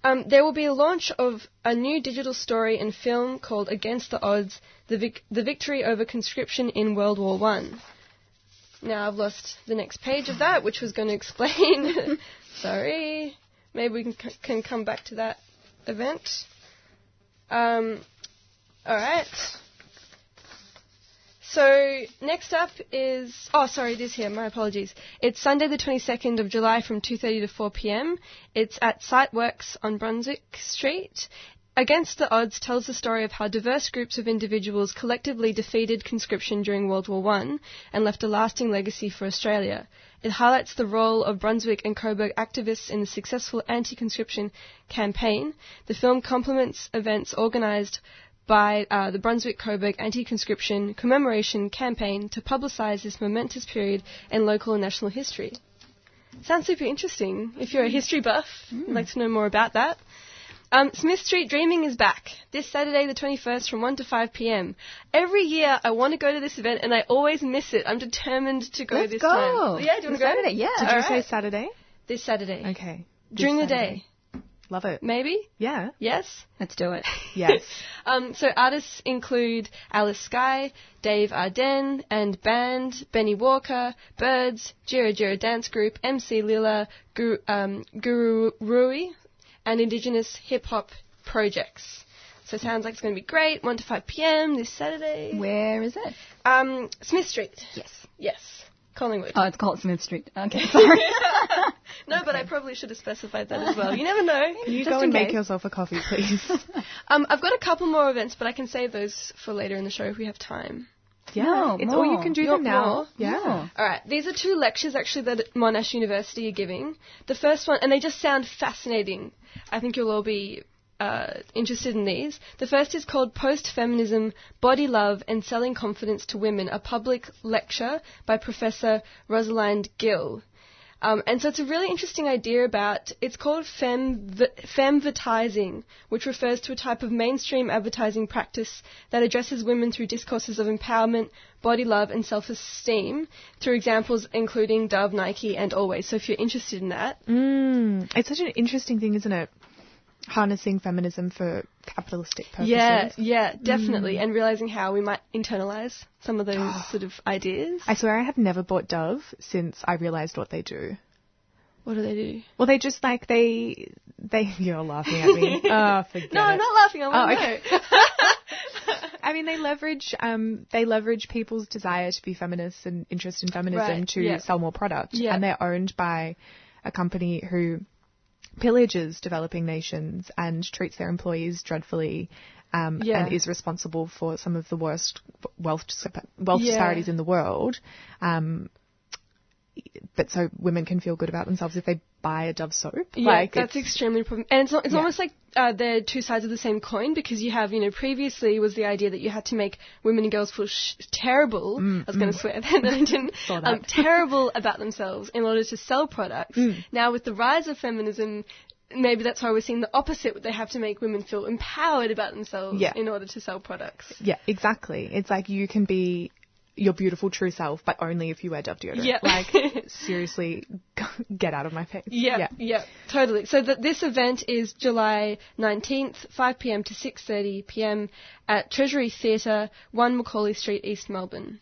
[SPEAKER 2] Um, there will be a launch of a new digital story and film called Against the Odds The, Vic- the Victory Over Conscription in World War One. Now I've lost the next page of that, which was going to explain. Sorry. Maybe we can, c- can come back to that event. Um, Alright. So next up is oh sorry this here my apologies it's Sunday the 22nd of July from 2:30 to 4 p.m. It's at Siteworks on Brunswick Street. Against the Odds tells the story of how diverse groups of individuals collectively defeated conscription during World War I and left a lasting legacy for Australia. It highlights the role of Brunswick and Coburg activists in the successful anti-conscription campaign. The film complements events organised by uh, the Brunswick Coburg anti-conscription commemoration campaign to publicise this momentous period in local and national history. Sounds super interesting. If you're a history buff, you'd like to know more about that. Um, Smith Street Dreaming is back this Saturday, the 21st, from 1 to 5 p.m. Every year, I want to go to this event, and I always miss it. I'm determined to go
[SPEAKER 4] Let's
[SPEAKER 2] this
[SPEAKER 4] go.
[SPEAKER 2] time. Yeah, do you want to go?
[SPEAKER 4] Saturday, yeah.
[SPEAKER 3] Did you
[SPEAKER 2] All
[SPEAKER 3] say. Saturday?
[SPEAKER 2] This Saturday.
[SPEAKER 3] Okay.
[SPEAKER 2] During
[SPEAKER 3] This
[SPEAKER 2] the day.
[SPEAKER 3] Love it.
[SPEAKER 2] Maybe?
[SPEAKER 3] Yeah.
[SPEAKER 2] Yes?
[SPEAKER 4] Let's do it.
[SPEAKER 3] Yes.
[SPEAKER 2] Um, so artists include Alice Skye, Dave Arden, and band Benny Walker, Birds, Djirri Djirri Dance Group, MC Lila, Guru, um, Guru Rui, and Indigenous hip hop projects. So it sounds like it's going to be great. 1 to 5 p.m. this Saturday.
[SPEAKER 4] Where is it?
[SPEAKER 2] Um, Smith Street.
[SPEAKER 4] Yes.
[SPEAKER 2] Yes. Collingwood.
[SPEAKER 4] Oh, it's called Smith Street. Okay, sorry.
[SPEAKER 2] no, but I probably should have specified that as well. You never know.
[SPEAKER 3] Can you
[SPEAKER 2] Just
[SPEAKER 3] go and make yourself a coffee, please?
[SPEAKER 2] Um, I've got a couple more events, but I can save those for later in the show if we have time.
[SPEAKER 3] Yeah,
[SPEAKER 4] No,
[SPEAKER 3] it's or you can do them now.
[SPEAKER 2] more?
[SPEAKER 3] Yeah.
[SPEAKER 2] All right, these are two lectures actually that Monash University are giving. The first one, and they just sound fascinating. I think you'll all be uh, interested in these. The first is called Post Feminism Body Love and Selling Confidence to Women, a public lecture by Professor Rosalind Gill. Um, and so it's a really interesting idea about, it's called fem, femvertising, which refers to a type of mainstream advertising practice that addresses women through discourses of empowerment, body love, and self-esteem through examples including Dove, Nike, and Always. So if you're interested in that,
[SPEAKER 3] Mm. It's such an interesting thing, isn't it? Harnessing feminism for capitalistic purposes.
[SPEAKER 2] yeah, yeah, definitely,
[SPEAKER 3] Mm.
[SPEAKER 2] and realizing how we might internalize some of those sort of ideas.
[SPEAKER 3] I swear I have never bought Dove since I realized what they do.
[SPEAKER 2] What do they do?
[SPEAKER 3] Well, they just like they they. You're laughing at me. oh, forget
[SPEAKER 2] No,
[SPEAKER 3] it.
[SPEAKER 2] I'm not laughing. I
[SPEAKER 3] Oh, okay. I mean, they leverage um they leverage people's desire to be feminists and interest in feminism
[SPEAKER 2] Right,
[SPEAKER 3] to
[SPEAKER 2] yeah.
[SPEAKER 3] sell more product,
[SPEAKER 2] Yeah.
[SPEAKER 3] and they're owned by a company who pillages developing nations and treats their employees dreadfully. Um,
[SPEAKER 2] Yeah.
[SPEAKER 3] And is responsible for some of the worst wealth wealth
[SPEAKER 2] Yeah.
[SPEAKER 3] disparities in the world. Um, but so women can feel good about themselves if they buy a Dove soap.
[SPEAKER 2] Yeah,
[SPEAKER 3] like
[SPEAKER 2] that's extremely problem. And it's, not, it's
[SPEAKER 3] Yeah.
[SPEAKER 2] almost like uh, they're two sides of the same coin because you have, you know, previously was the idea that you had to make women and girls feel sh- terrible. I was going to
[SPEAKER 3] mm.
[SPEAKER 2] swear then, I didn't.
[SPEAKER 3] Saw that.
[SPEAKER 2] Um, terrible about themselves in order to sell products.
[SPEAKER 3] Mm.
[SPEAKER 2] Now with the rise of feminism. Maybe that's why we're seeing the opposite. They have to make women feel empowered about themselves
[SPEAKER 3] Yeah.
[SPEAKER 2] in order to sell products.
[SPEAKER 3] Yeah, exactly. It's like you can be your beautiful true self, but only if you wear Dove deodorant.
[SPEAKER 2] Yeah.
[SPEAKER 3] Like seriously, get out of my face.
[SPEAKER 2] Yeah, yeah, totally. So that this event is July 19th, 5 p.m. to 6:30 p.m. at Treasury Theatre, 1 Macaulay Street, East Melbourne.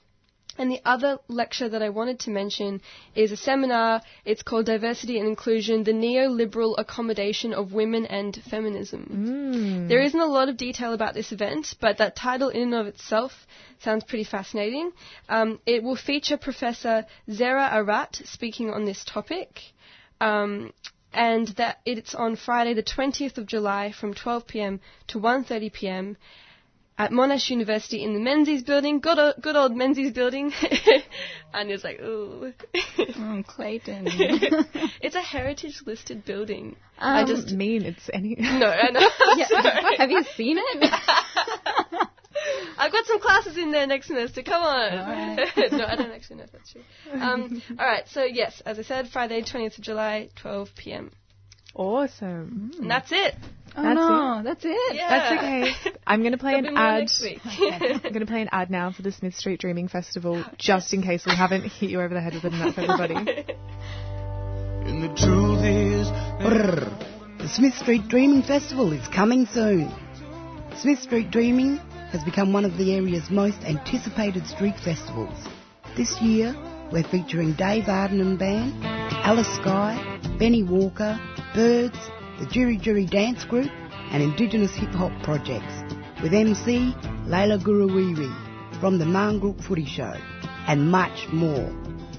[SPEAKER 2] And the other lecture that I wanted to mention is a seminar. It's called Diversity and Inclusion: The Neoliberal Accommodation of Women and Feminism. There isn't a lot of detail about this event, but that title in and of itself sounds pretty fascinating. Um, it will feature Professor Zehra Arat speaking on this topic. Um, and that it's on Friday the 20th of July from 12 p.m. to 1:30 p.m. at Monash University in the Menzies building. Good old, good old Menzies building. and it's like, ooh.
[SPEAKER 4] oh, Clayton.
[SPEAKER 2] it's a heritage listed building. I
[SPEAKER 3] Um,
[SPEAKER 2] just
[SPEAKER 3] mean it's any.
[SPEAKER 2] no, I know.
[SPEAKER 4] Yeah. Have you seen it?
[SPEAKER 2] I've got some classes in there next semester. Come on.
[SPEAKER 4] Alright.
[SPEAKER 2] no, I don't actually know if that's true. Um, all right. So yes, as I said, Friday, 20th of July, 12 p.m.
[SPEAKER 3] Awesome.
[SPEAKER 2] And that's it.
[SPEAKER 4] Oh
[SPEAKER 3] That's
[SPEAKER 4] no, that's it.
[SPEAKER 2] Yeah.
[SPEAKER 3] That's okay. I'm going to play an ad.
[SPEAKER 2] next week.
[SPEAKER 3] I'm going to play an ad now for the Smith Street Dreaming Festival, oh, just in case we haven't hit you over the head with it enough, everybody.
[SPEAKER 18] And the truth is,
[SPEAKER 19] Brrr. The Smith Street Dreaming Festival is coming soon. Smith Street Dreaming has become one of the area's most anticipated street festivals. This year, we're featuring Dave Arden and Band, Alice Skye, Benny Walker, Birds, the Djirri Djirri Dance Group, and Indigenous Hip Hop projects, with MC Layla Guruwiri from the Marngrook Footy Show, and much more.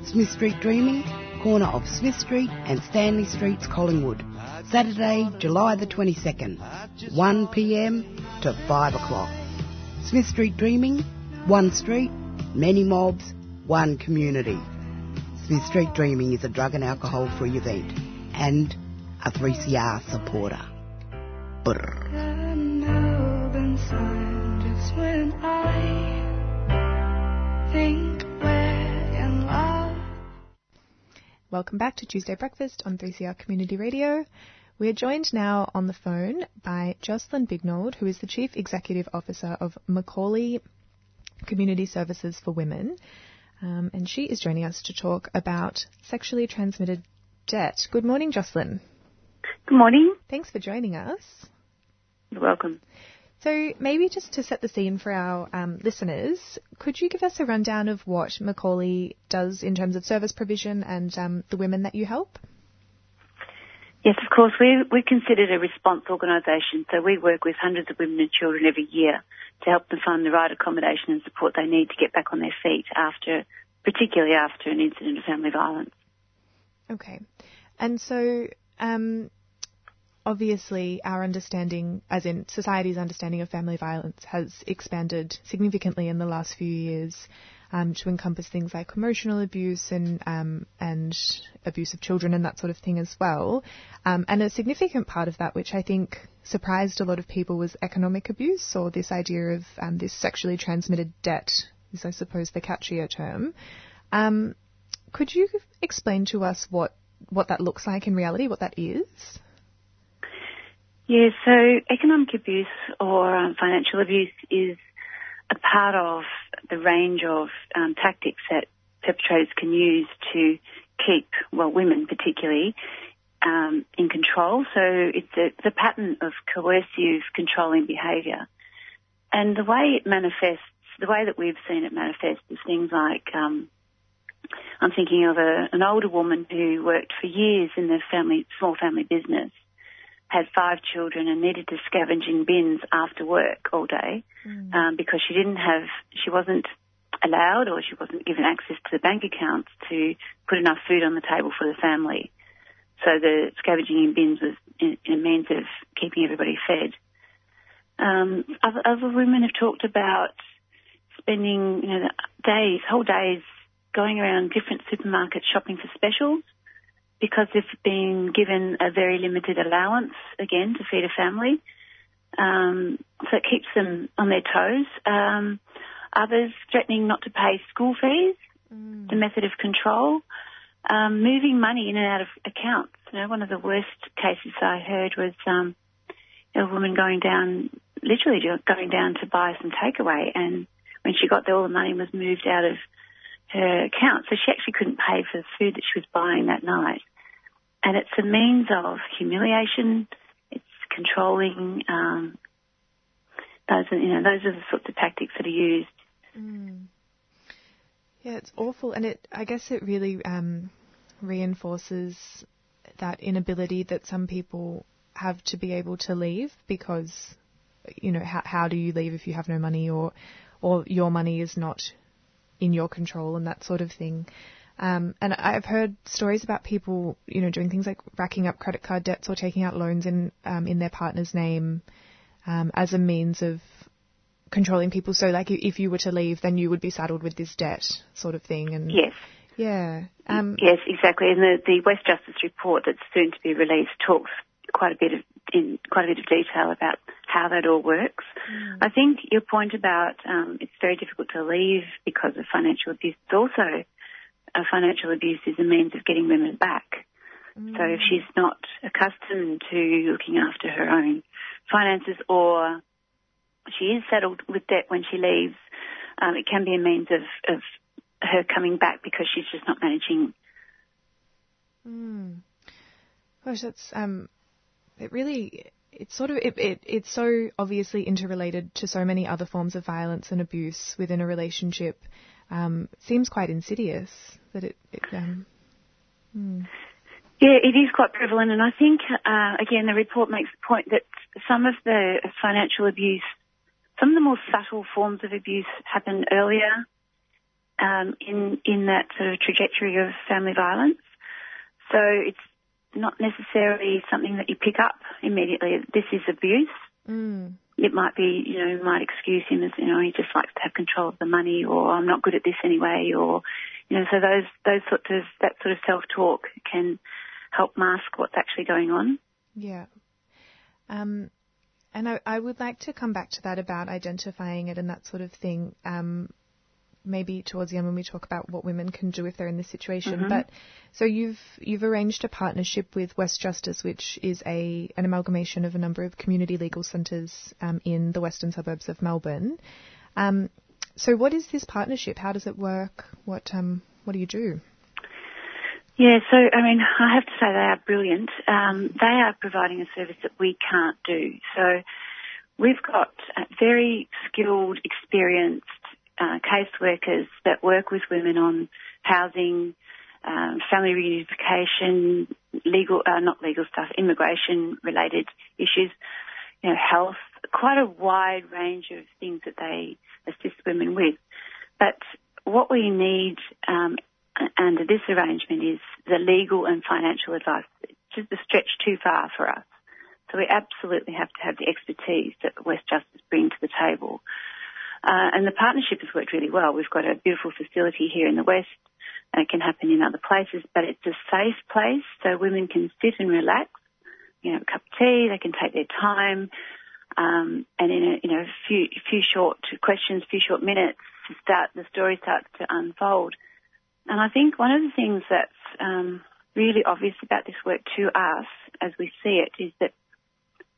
[SPEAKER 19] Smith Street Dreaming, corner of Smith Street and Stanley Streets, Collingwood. Saturday, July the 22nd, 1pm to 5 o'clock. Smith Street Dreaming, one street, many mobs, one community. Smith Street Dreaming is a drug and alcohol free event and a 3CR supporter.
[SPEAKER 3] Welcome back to Tuesday Breakfast on 3CR Community Radio. We are joined now on the phone by Jocelyn Bignold, who is the Chief Executive Officer of McAuley Community Services for Women. Um, and she is joining us to talk about sexually transmitted debt. Good morning, Jocelyn.
[SPEAKER 20] Good morning.
[SPEAKER 3] Thanks for joining us.
[SPEAKER 20] You're welcome.
[SPEAKER 3] So, maybe just to set the scene for our um, listeners, could you give us a rundown of what McAuley does in terms of service provision and um, the women that you help?
[SPEAKER 20] Yes, of course. We, we're considered a response organisation, so we work with hundreds of women and children every year to help them find the right accommodation and support they need to get back on their feet after, particularly after an incident of family violence.
[SPEAKER 3] Okay. And so, um, obviously, our understanding, as in society's understanding of family violence, has expanded significantly in the last few years um, to encompass things like emotional abuse and um, and abuse of children and that sort of thing as well. Um, and a significant part of that, which I think surprised a lot of people, was economic abuse or this idea of um, this sexually transmitted debt, is I suppose the catchier term. Um, could you explain to us what what that looks like in reality, what that is?
[SPEAKER 20] Yeah, so economic abuse or um, financial abuse is a part of the range of um, tactics that perpetrators can use to keep, well, women particularly, um, in control. So it's a, it's a pattern of coercive, controlling behaviour. And the way it manifests, the way that we've seen it manifest is things like, um, I'm thinking of a, an older woman who worked for years in the family, small family business, had five children and needed to scavenge in bins after work all day um, because she didn't have, she wasn't allowed or she wasn't given access to the bank accounts to put enough food on the table for the family. So the scavenging in bins was in, in a means of keeping everybody fed. Um, other, other women have talked about spending you know, days, whole days going around different supermarkets shopping for specials because they've been given a very limited allowance, again, to feed a family. Um, so it keeps them on their toes. Um, others threatening not to pay school fees, the method of control. Um, moving money in and out of accounts. You know, one of the worst cases I heard was um, a woman going down, literally going down to buy some takeaway, and when she got there, all the money was moved out of her account, so she actually couldn't pay for the food that she was buying that night. And it's a means of humiliation. It's controlling. Um, those are, you know, those are the sorts of tactics that are used.
[SPEAKER 3] Mm. Yeah, it's awful, and it. I guess it really um, reinforces that inability that some people have to be able to leave because, you know, how, how do you leave if you have no money or, or your money is not in your control and that sort of thing. Um, and I've heard stories about people, you know, doing things like racking up credit card debts or taking out loans in um, in their partner's name um, as a means of controlling people. So, like, if you were to leave, then you would be saddled with this debt, sort of thing. And
[SPEAKER 20] Yes.
[SPEAKER 3] yeah, um,
[SPEAKER 20] yes, exactly. And the, the West Justice report that's soon to be released talks quite a bit of in quite a bit of detail about how that all works. I think your point about um, it's very difficult to leave because of financial abuse. It's also financial abuse is a means of getting women back. So if she's not accustomed to looking after her own finances or she is saddled with debt when she leaves, um, it can be a means of, of her coming back because she's just not managing.
[SPEAKER 3] Mm. Gosh, that's um, it really. It's sort of it, it. It's so obviously interrelated to so many other forms of violence and abuse within a relationship. Um, seems quite insidious that it. it um, mm.
[SPEAKER 20] Yeah, it is quite prevalent, and I think uh, again the report makes the point that some of the financial abuse, some of the more subtle forms of abuse, happen earlier um, in in that sort of trajectory of family violence. So it's not necessarily something that you pick up immediately. This is abuse.
[SPEAKER 3] Mm.
[SPEAKER 20] It might be, you know, might excuse him as, you know, he just likes to have control of the money, or I'm not good at this anyway, or, you know, so those those sorts of that sort of self talk can help mask what's actually going on.
[SPEAKER 3] Yeah. Um, and I, I would like to come back to that about identifying it and that sort of thing. Um, maybe towards the end when we talk about what women can do if they're in this situation.
[SPEAKER 20] Mhm.
[SPEAKER 3] But so you've you've arranged a partnership with West Justice, which is a an amalgamation of a number of community legal centres um, in the western suburbs of Melbourne. Um, so what is this partnership? How does it work? What um, what do you do?
[SPEAKER 20] Yeah, so I mean, I have to say they are brilliant. Um, they are providing a service that we can't do. So we've got very skilled, experienced uh, caseworkers that work with women on housing, um, family reunification, legal, uh, not legal stuff, immigration related issues, you know, health, quite a wide range of things that they assist women with. But what we need um, under this arrangement is the legal and financial advice. It's just a stretch too far for us. So we absolutely have to have the expertise that West Justice bring to the table. Uh, and the partnership has worked really well. We've got a beautiful facility here in the West. It can happen in other places, but it's a safe place so women can sit and relax, you know, a cup of tea, they can take their time, um, and in a, you know, a few, few short questions, few short minutes, to start, the story starts to unfold. And I think one of the things that's um, really obvious about this work to us, as we see it, is that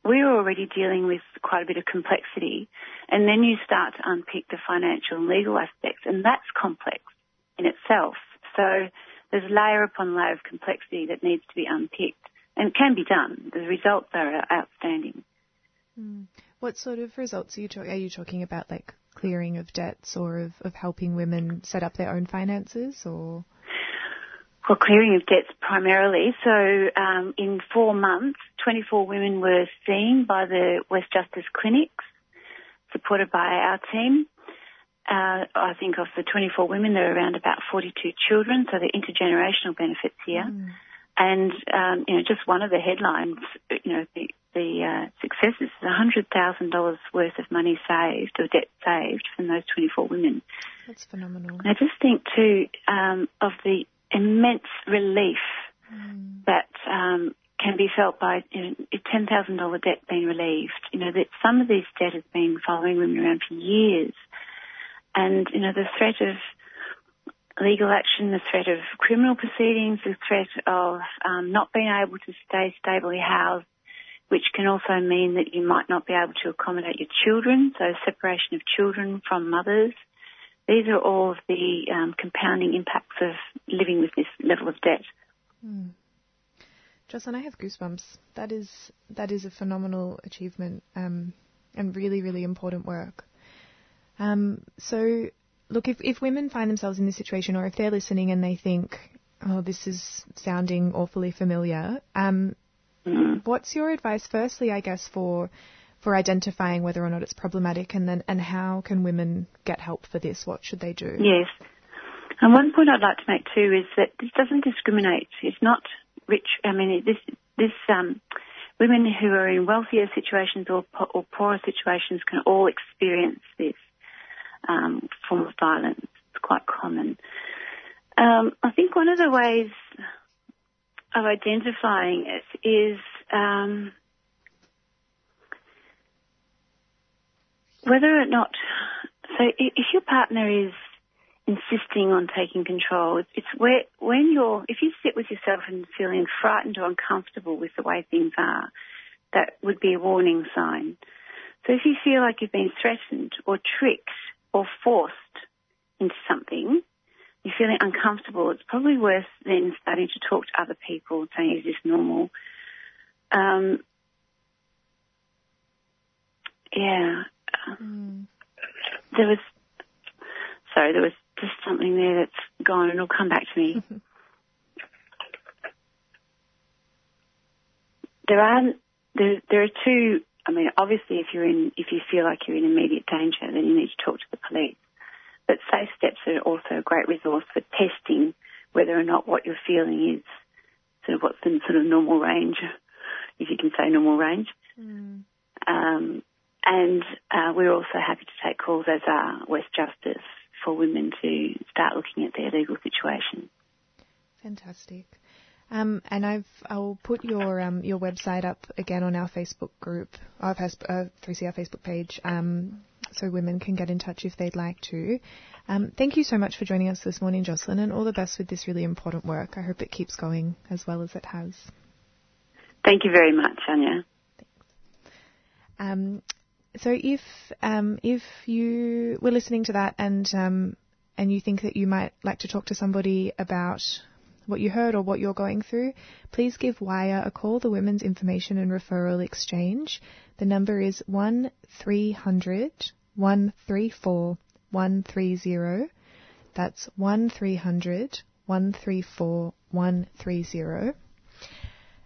[SPEAKER 20] we're already dealing with quite a bit of complexity, and then you start to unpick the financial and legal aspects, and that's complex in itself. So there's layer upon layer of complexity that needs to be unpicked, and it can be done. The results are outstanding.
[SPEAKER 3] Mm. What sort of results are you talking? Are you talking about like clearing of debts or of, of helping women set up their own finances, or?
[SPEAKER 20] Well, clearing of debts primarily. So um, in four months, 24 women were seen by the West Justice clinics, supported by our team. Uh, I think of the 24 women, there are around about 42 children, so the intergenerational benefits here. And, um, you know, just one of the headlines, you know, the the uh, successes is $100,000 worth of money saved or debt saved from those 24 women.
[SPEAKER 3] That's phenomenal.
[SPEAKER 20] And I just think too um, of the immense relief that um, can be felt by you know, a $10,000 debt being relieved. You know that some of this debt has been following women around for years, and you know the threat of legal action, the threat of criminal proceedings, the threat of um, not being able to stay stably housed, which can also mean that you might not be able to accommodate your children, so separation of children from mothers. These are all of the um, compounding impacts of living with this level of debt.
[SPEAKER 3] Mm. Jocelyn, I have goosebumps. That is that is a phenomenal achievement um, and really really important work. Um, so, look, if if women find themselves in this situation, or if they're listening and they think, "Oh, this is sounding awfully familiar," um, what's your advice? Firstly, I guess for for identifying whether or not it's problematic, and then and how can women get help for this? What should they do?
[SPEAKER 20] Yes. And one point I'd like to make too is that this doesn't discriminate. It's not rich. I mean, this this um, women who are in wealthier situations or, or poorer situations can all experience this um, form of violence. It's quite common. Um, I think one of the ways of identifying it is um, whether or not. So, if your partner is insisting on taking control, it's, where when you're if you sit with yourself and feeling frightened or uncomfortable with the way things are, that would be a warning sign. So, if you feel like you've been threatened or tricked or forced into something, you're feeling uncomfortable, it's probably worth then starting to talk to other people, saying, is this normal? Um, yeah. There was, sorry, there was just something there that's gone and it'll come back to me. there are, there, there are two, I mean, obviously if you're in, if you feel like you're in immediate danger, then you need to talk to the police. But safe steps are also a great resource for testing whether or not what you're feeling is sort of what's in sort of normal range, if you can say normal range. Um, and uh, we're also happy to take calls as are West Justice for women to start looking at their legal situation.
[SPEAKER 3] Fantastic. Um, and I've I'll put your um, your website up again on our Facebook group, our uh, 3CR Facebook page, um, so women can get in touch if they'd like to. Um, thank you so much for joining us this morning, Jocelyn, and all the best with this really important work. I hope it keeps going as well as it has.
[SPEAKER 20] Thank you very much, Anya.
[SPEAKER 3] Um, so if um, if you were listening to that and um, and you think that you might like to talk to somebody about what you heard or what you're going through, please give Wire a call, the Women's Information and Referral Exchange. The number is one 134 130. That's one 134 130.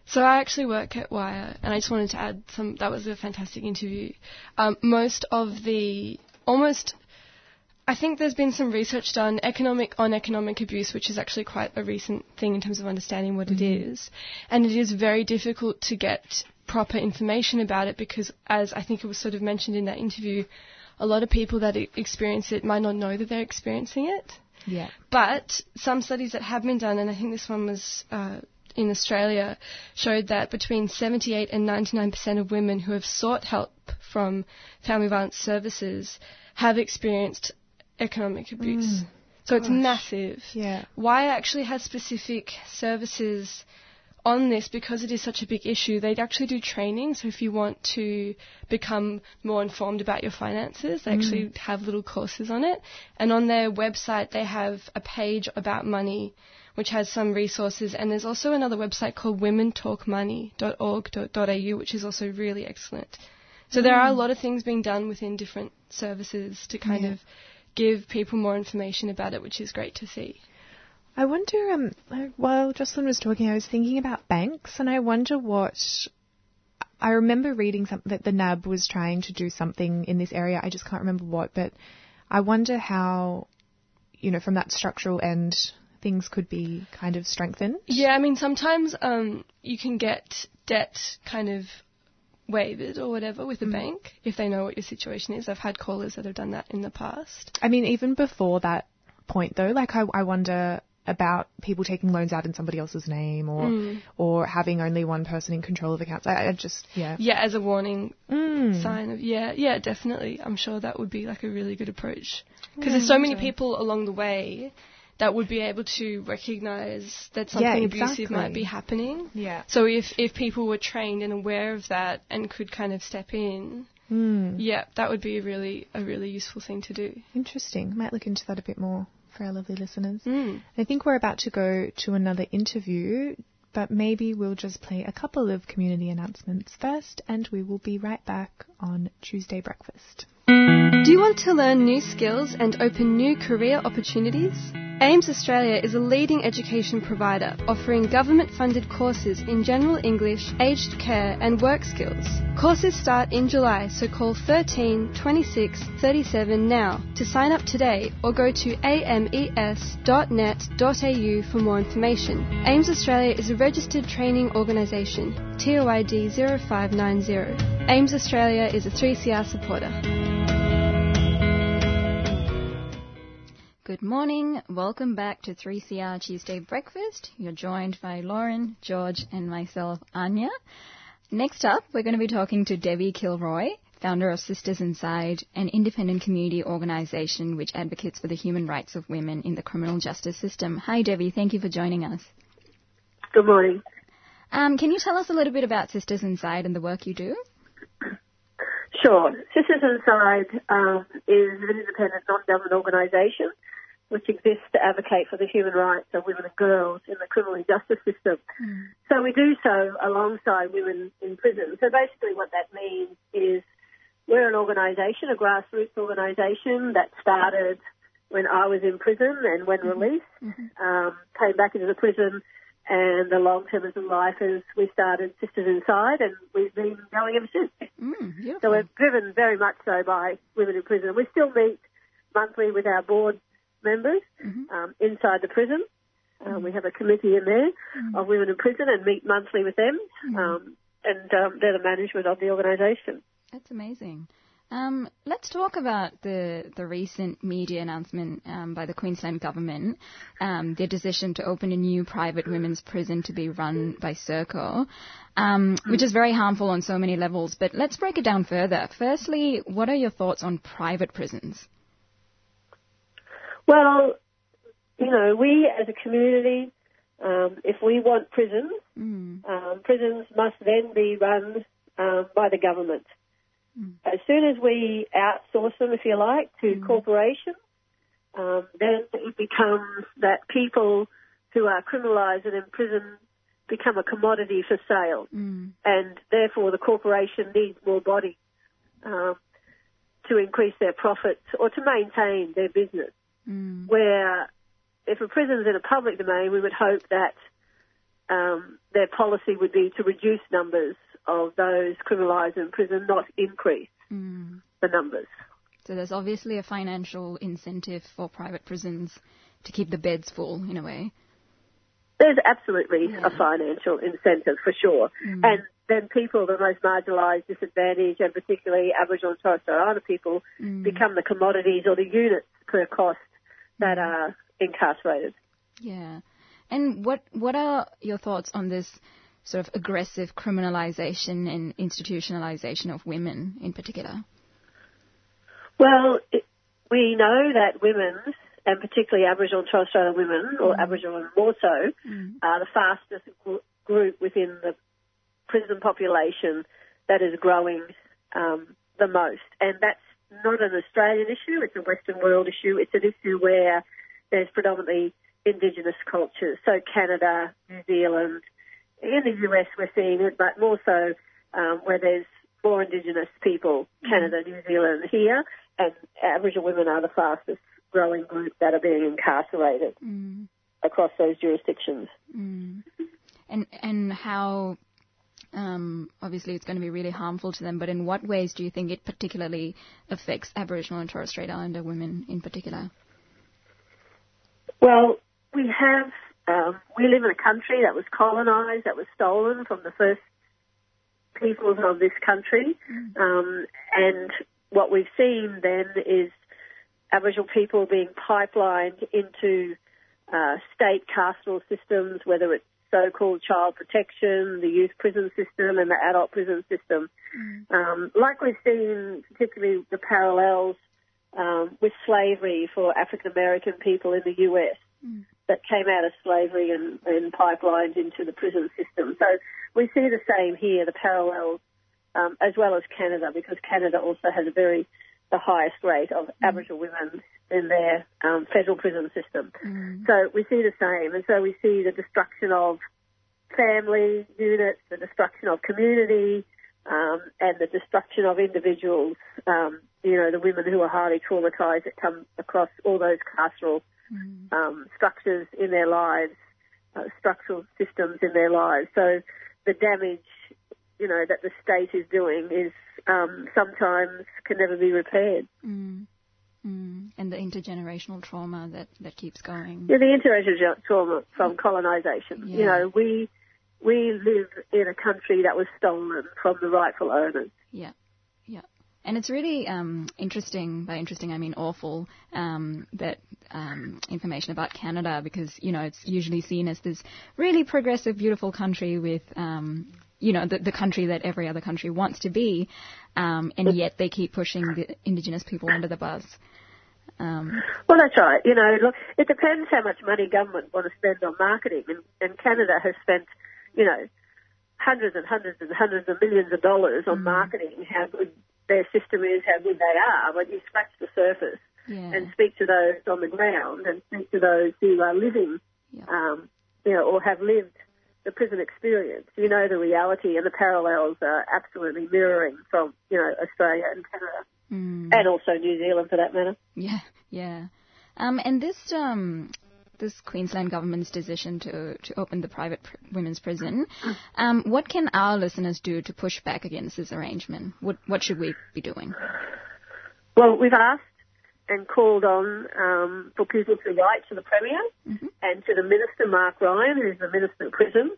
[SPEAKER 2] So I actually work at Wire, and I just wanted to add some. That was a fantastic interview. Um, most of the almost, I think there's been some research done economic on economic abuse, which is actually quite a recent thing in terms of understanding what it is, and it is very difficult to get proper information about it because, as I think it was sort of mentioned in that interview, a lot of people that experience it might not know that they're experiencing it.
[SPEAKER 3] Yeah.
[SPEAKER 2] But some studies that have been done, and I think this one was uh, in Australia, showed that between 78 and 99% of women who have sought help from family violence services have experienced economic abuse.
[SPEAKER 3] Mm.
[SPEAKER 2] So it's massive.
[SPEAKER 3] Yeah.
[SPEAKER 2] Wire actually has specific services on this because it is such a big issue. They actually do training. So if you want to become more informed about your finances, they
[SPEAKER 3] Mm.
[SPEAKER 2] actually have little courses on it. And on their website, they have a page about money, which has some resources. And there's also another website called womentalkmoney.org.au, which is also really excellent. So there are a
[SPEAKER 3] Mm.
[SPEAKER 2] lot of things being done within different services to kind
[SPEAKER 3] Yeah.
[SPEAKER 2] of give people more information about it, which is great to see.
[SPEAKER 3] I wonder, um, while Jocelyn was talking, I was thinking about banks, and I wonder what. I remember reading something that the NAB was trying to do something in this area. I just can't remember what, but I wonder how, you know, from that structural end, things could be kind of strengthened.
[SPEAKER 2] Yeah, I mean, sometimes um, you can get debt kind of waived or whatever with a bank if they know what your situation is. I've had callers that have done that in the past.
[SPEAKER 3] I mean, even before that point though, like I, I wonder about people taking loans out in somebody else's name or
[SPEAKER 2] Mm.
[SPEAKER 3] or having only one person in control of accounts. I, I just yeah.
[SPEAKER 2] Yeah, as a warning
[SPEAKER 3] Mm.
[SPEAKER 2] sign of yeah, yeah, definitely. I'm sure that would be like a really good approach because
[SPEAKER 3] Yeah,
[SPEAKER 2] there's so many
[SPEAKER 3] so-
[SPEAKER 2] people along the way that would be able to recognize that
[SPEAKER 3] Yeah,
[SPEAKER 2] something abusive might be happening.
[SPEAKER 3] Yeah.
[SPEAKER 2] So if if people were trained and aware of that and could kind of step in,
[SPEAKER 3] Mm.
[SPEAKER 2] yeah, that would be a really a really useful thing to do.
[SPEAKER 3] Interesting. Might look into that a bit more for our lovely listeners.
[SPEAKER 2] Mm.
[SPEAKER 3] I think we're about to go to another interview, but maybe we'll just play a couple of community announcements first, and we will be right back on Tuesday breakfast.
[SPEAKER 2] Do you want to learn new skills and open new career opportunities? AMES Australia is a leading education provider offering government funded courses in general English, aged care, and work skills. Courses start in July, so call 13 26 37 now to sign up today or go to ames.net.au for more information. AMES Australia is a registered training organisation, TOID 0590. AMES Australia is a 3CR supporter.
[SPEAKER 4] Good morning. Welcome back to 3CR Tuesday Breakfast. You're joined by Lauren, George, and myself, Anya. Next up, we're going to be talking to Debbie Kilroy, founder of Sisters Inside, an independent community organisation which advocates for the human rights of women in the criminal justice system. Hi, Debbie. Thank you for joining us.
[SPEAKER 21] Good morning.
[SPEAKER 4] Um, can you tell us a little bit about Sisters Inside and the work you do?
[SPEAKER 21] Sure. Sisters Inside um, is an independent non-government organisation which exists to advocate for the human rights of women and girls in the criminal justice system. So we do so alongside women in prison. So basically what that means is we're an organisation, a grassroots organisation that started when I was in prison and when released, um, came back into the prison and the long-term and lifers, we started Sisters Inside and we've been going ever since.
[SPEAKER 4] Mm,
[SPEAKER 21] So we're driven very much so by women in prison. We still meet monthly with our board members um, inside the prison. Uh, we have a committee in there of women in prison and meet monthly with them. Um, and um, they're the management of the organisation.
[SPEAKER 4] That's amazing. Um, let's talk about the the recent media announcement um, by the Queensland government, um, their decision to open a new private women's prison to be run by Serco, um, which is very harmful on so many levels. But let's break it down further. Firstly, what are your thoughts on private prisons?
[SPEAKER 21] Well, you know, we as a community, um, if we want prisons, um, prisons must then be run um, by the government. As soon as we outsource them, if you like, to corporations, um, then it becomes that people who are criminalised and imprisoned become a commodity for sale, and therefore the corporation needs more bodies um, to increase their profits or to maintain their business Mm. where if a prison is in a public domain, we would hope that um, their policy would be to reduce numbers of those criminalised in prison, not increase mm. the numbers.
[SPEAKER 4] So there's obviously a financial incentive for private prisons to keep the beds full, in a way.
[SPEAKER 21] There's absolutely a financial incentive for sure. Mm. And then people, the most marginalised, disadvantaged, and particularly Aboriginal and Torres Strait Islander people, become the commodities or the units per cost that are incarcerated.
[SPEAKER 4] Yeah. And what what are your thoughts on this sort of aggressive criminalisation and institutionalisation of women in particular?
[SPEAKER 21] Well, it, we know that women, and particularly Aboriginal and Torres Strait Islander women, or Aboriginal and more so, are the fastest gr- group within the prison population that is growing um, the most. And that's not an Australian issue, it's a Western world issue. It's an issue where there's predominantly Indigenous cultures. So Canada, New Zealand, in the US we're seeing it, but more so um, where there's more Indigenous people, Canada, New Zealand here, and Aboriginal women are the fastest growing group that are being incarcerated across those jurisdictions.
[SPEAKER 4] Mm. And and how um, obviously it's going to be really harmful to them, but in what ways do you think it particularly affects Aboriginal and Torres Strait Islander women in particular?
[SPEAKER 21] Well, we have, um, we live in a country that was colonised, that was stolen from the first peoples of this country. Um, and what we've seen then is Aboriginal people being pipelined into uh, state carceral systems, whether it's so-called child protection, the youth prison system, and the adult prison system. Um, like we've seen, particularly the parallels um, with slavery for African American people in the US that came out of slavery and, and pipelined into the prison system. So we see the same here, the parallels, um, as well as Canada, because Canada also has a very the highest rate of Aboriginal women in their um, federal prison system. So we see the same, and so we see the destruction of family units, the destruction of community, um, and the destruction of individuals. Um, you know, the women who are highly traumatised that come across all those carceral um, structures in their lives, uh, structural systems in their lives. So the damage, you know, that the state is doing is um, sometimes can never be repaired.
[SPEAKER 4] Mm. Mm. And the intergenerational trauma that, that keeps going.
[SPEAKER 21] Yeah, the intergenerational trauma from colonisation. You know, we we live in a country that was stolen from the rightful owners.
[SPEAKER 4] Yeah, yeah. And it's really um, interesting, by interesting I mean awful, um, that um, information about Canada because, you know, it's usually seen as this really progressive, beautiful country with, um, you know, the, the country that every other country wants to be, um, and yet they keep pushing the Indigenous people under the bus. Um,
[SPEAKER 21] Well, that's right. You know, look, it depends how much money government want to spend on marketing, and, and Canada has spent, you know, hundreds and hundreds and hundreds of millions of dollars on marketing how good their system is, how good they are. When you scratch the surface
[SPEAKER 4] yeah.
[SPEAKER 21] and speak to those on the ground and speak to those who are living, um, you know, or have lived the prison experience, you know the reality and the parallels are absolutely mirroring from, you know, Australia and Canada.
[SPEAKER 4] Mm.
[SPEAKER 21] And also New Zealand for that matter.
[SPEAKER 4] Yeah, yeah. Um, and this um, this Queensland government's decision to to open the private pr- women's prison, um, what can our listeners do to push back against this arrangement? What what should we be doing?
[SPEAKER 21] Well, we've asked and called on um, for people to write to the Premier and to the Minister, Mark Ryan, who's the Minister of Prisons,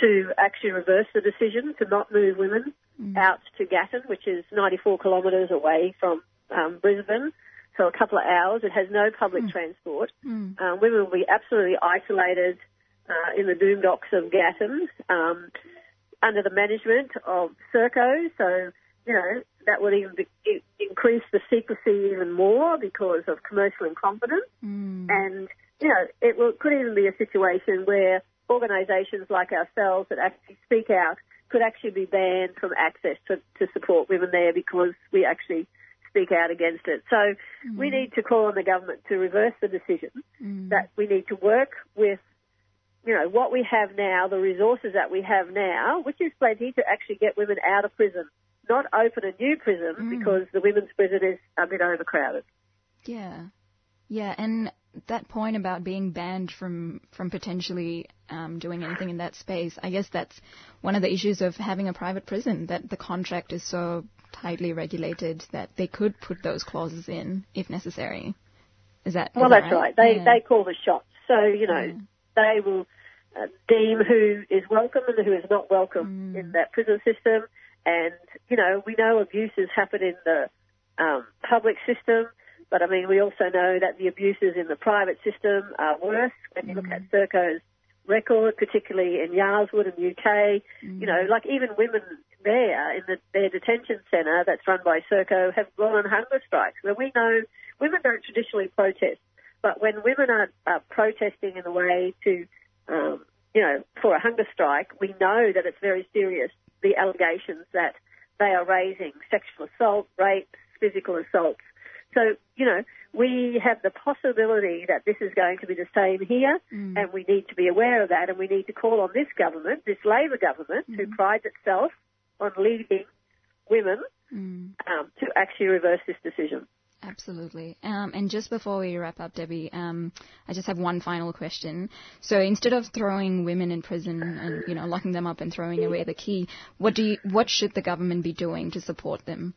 [SPEAKER 21] to actually reverse the decision to not move women out to Gatton, which is 94 kilometres away from um, Brisbane. So a couple of hours. It has no public transport. Um, women will be absolutely isolated uh, in the boondocks of Gatton um, under the management of Serco. So, you know, that would even be, increase the secrecy even more because of commercial incompetence. Mm. And, you know, it will, could even be a situation where organisations like ourselves that actually speak out could actually be banned from access to, to support women there because we actually speak out against it. So we mm. need to call on the government to reverse the decision mm. that we need to work with you know, what we have now, the resources that we have now, which is plenty to actually get women out of prison, not open a new prison because the women's prison is a bit overcrowded.
[SPEAKER 4] Yeah, yeah, and that point about being banned from from potentially um, doing anything in that space, I guess that's one of the issues of having a private prison that the contract is so tightly regulated that they could put those clauses in if necessary. Is that is
[SPEAKER 21] Well,
[SPEAKER 4] that
[SPEAKER 21] that's right. They they call the shots. So you know, they will uh, deem who is welcome and who is not welcome in that prison system. And you know, we know abuses happen in the um, public system, but I mean, we also know that the abuses in the private system are worse. When you look at Serco's record, particularly in Yarl's Wood and UK, you know, like even women there in the, their detention centre that's run by Serco have gone on hunger strikes. Where we know women don't traditionally protest, but when women are, are protesting in a way to, um, you know, for a hunger strike, we know that it's very serious. The allegations that they are raising sexual assault, rape, physical assaults. So, you know, we have the possibility that this is going to be the same here, mm. and we need to be aware of that, and we need to call on this government, this Labor government, who mm. prides itself on leading women, mm. um, to actually reverse this decision.
[SPEAKER 4] Absolutely. Um, and just before we wrap up, Debbie, um, I just have one final question. So instead of throwing women in prison and you know locking them up and throwing away the key, what do you, what should the government be doing to support them?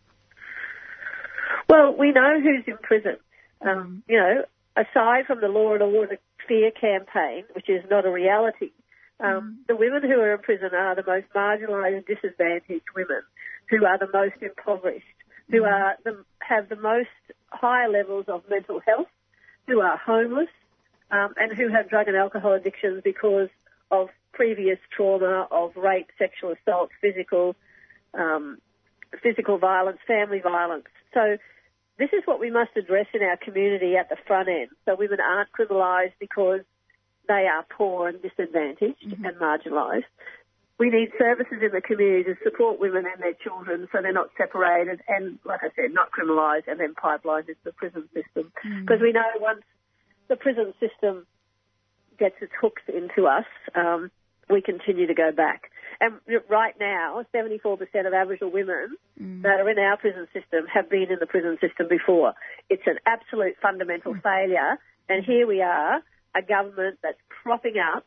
[SPEAKER 21] Well, we know who's in prison. Um, you know, aside from the Law and Order Fear campaign, which is not a reality, Um, the women who are in prison are the most marginalised, and disadvantaged women, who are the most impoverished, who are the, have the most higher levels of mental health, who are homeless, um, and who have drug and alcohol addictions because of previous trauma of rape, sexual assault, physical um, physical violence, family violence. So this is what we must address in our community at the front end. So women aren't criminalised because they are poor and disadvantaged mm-hmm. and marginalised. We need services in the community to support women and their children so they're not separated and, like I said, not criminalised and then pipelined into the prison system. Because mm-hmm. we know once the prison system gets its hooks into us, um, we continue to go back. And right now, 74% of Aboriginal women mm. that are in our prison system have been in the prison system before. It's an absolute fundamental mm. failure. And here we are, a government that's propping up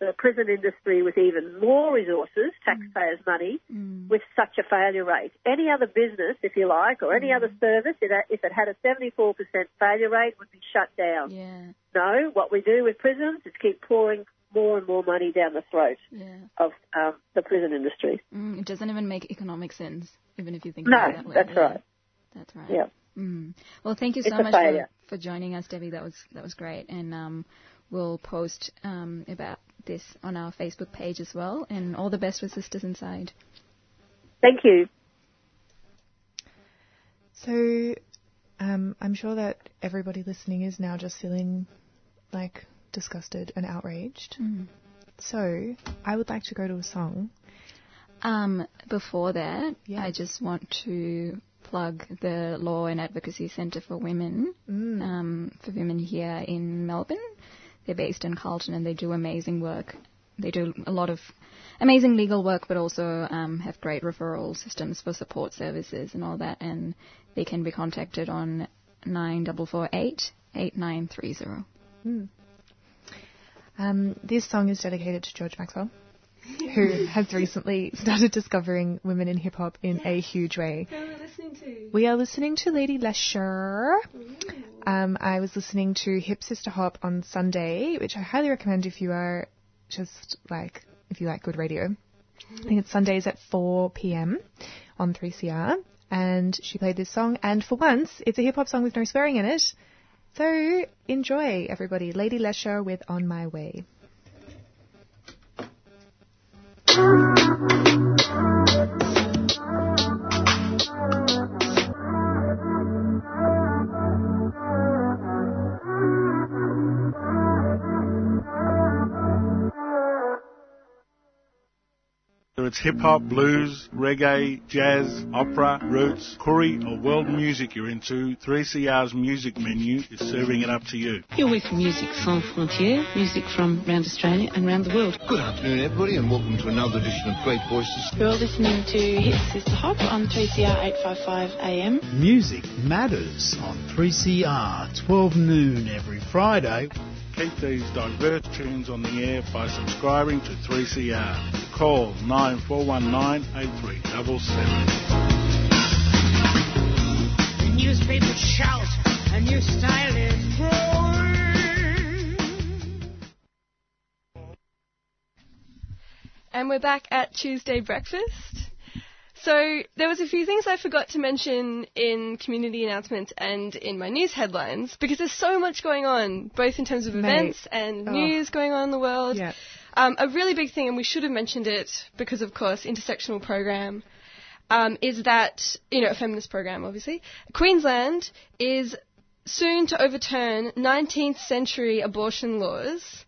[SPEAKER 21] the prison industry with even more resources, taxpayers' mm. money, mm. with such a failure rate. Any other business, if you like, or any mm. other service, if it had a 74% failure rate, would be shut down.
[SPEAKER 4] Yeah.
[SPEAKER 21] No, what we do with prisons is keep pouring more and more money down the throat
[SPEAKER 4] yeah.
[SPEAKER 21] of um, the prison industry.
[SPEAKER 4] Mm, it doesn't even make economic sense, even if you think
[SPEAKER 21] no,
[SPEAKER 4] about it that way.
[SPEAKER 21] that's
[SPEAKER 4] yeah.
[SPEAKER 21] right.
[SPEAKER 4] That's right.
[SPEAKER 21] Yeah.
[SPEAKER 4] Mm. Well, thank you so much for, for, joining us, Debbie. That was that was great, and um, we'll post um, about this on our Facebook page as well. And all the best with Sisters Inside.
[SPEAKER 21] Thank you.
[SPEAKER 3] So, um, I'm sure that everybody listening is now just feeling like disgusted and outraged.
[SPEAKER 4] Mm.
[SPEAKER 3] So, I would like to go to a song.
[SPEAKER 4] Um, before that, yeah. I just want to plug the Law and Advocacy Centre for Women,
[SPEAKER 3] mm.
[SPEAKER 4] um, for women here in Melbourne. They're based in Carlton and they do amazing work. They do a lot of amazing legal work, but also um, have great referral systems for support services and all that. And they can be contacted on nine double four eight eight nine three zero.
[SPEAKER 3] Mm. Um, this song is dedicated to George Maxwell, who has recently started discovering women in hip hop in a huge way.
[SPEAKER 2] Who are we listening to?
[SPEAKER 3] We are listening to Lady Leshurr. Um, I was listening to Hip Sister Hop on Sunday, which I highly recommend if you are just like if you like good radio. I think it's Sundays at 4 p.m. on 3CR, and she played this song. And for once, it's a hip hop song with no swearing in it. So enjoy, everybody. Lady Leshurr with On My Way.
[SPEAKER 22] Whether it's hip hop, blues, reggae, jazz, opera, roots, Koori, or world music you're into, 3CR's music menu is serving it up to you.
[SPEAKER 23] You're with Music Sans Frontières, music from around Australia and around the world.
[SPEAKER 24] Good afternoon, everybody, and welcome to another edition of Great Voices.
[SPEAKER 11] You're listening to Hit Sister Hop on 3CR 855 AM.
[SPEAKER 25] Music matters on 3CR, 12 noon every Friday.
[SPEAKER 22] Keep these diverse tunes on the air by subscribing to 3CR. Call 9419 8377.
[SPEAKER 16] The newspapers shout, a new style is growing.
[SPEAKER 2] And we're back at Tuesday breakfast. So there was a few things I forgot to mention in community announcements and in my news headlines because there's so much going on, both in terms of
[SPEAKER 3] Mate.
[SPEAKER 2] events and
[SPEAKER 3] Oh.
[SPEAKER 2] news going on in the world.
[SPEAKER 3] Yeah.
[SPEAKER 2] Um, a really big thing, and we should have mentioned it because, of course, intersectional program, um, is that, you know, a feminist program, obviously. Queensland is soon to overturn 19th century abortion laws.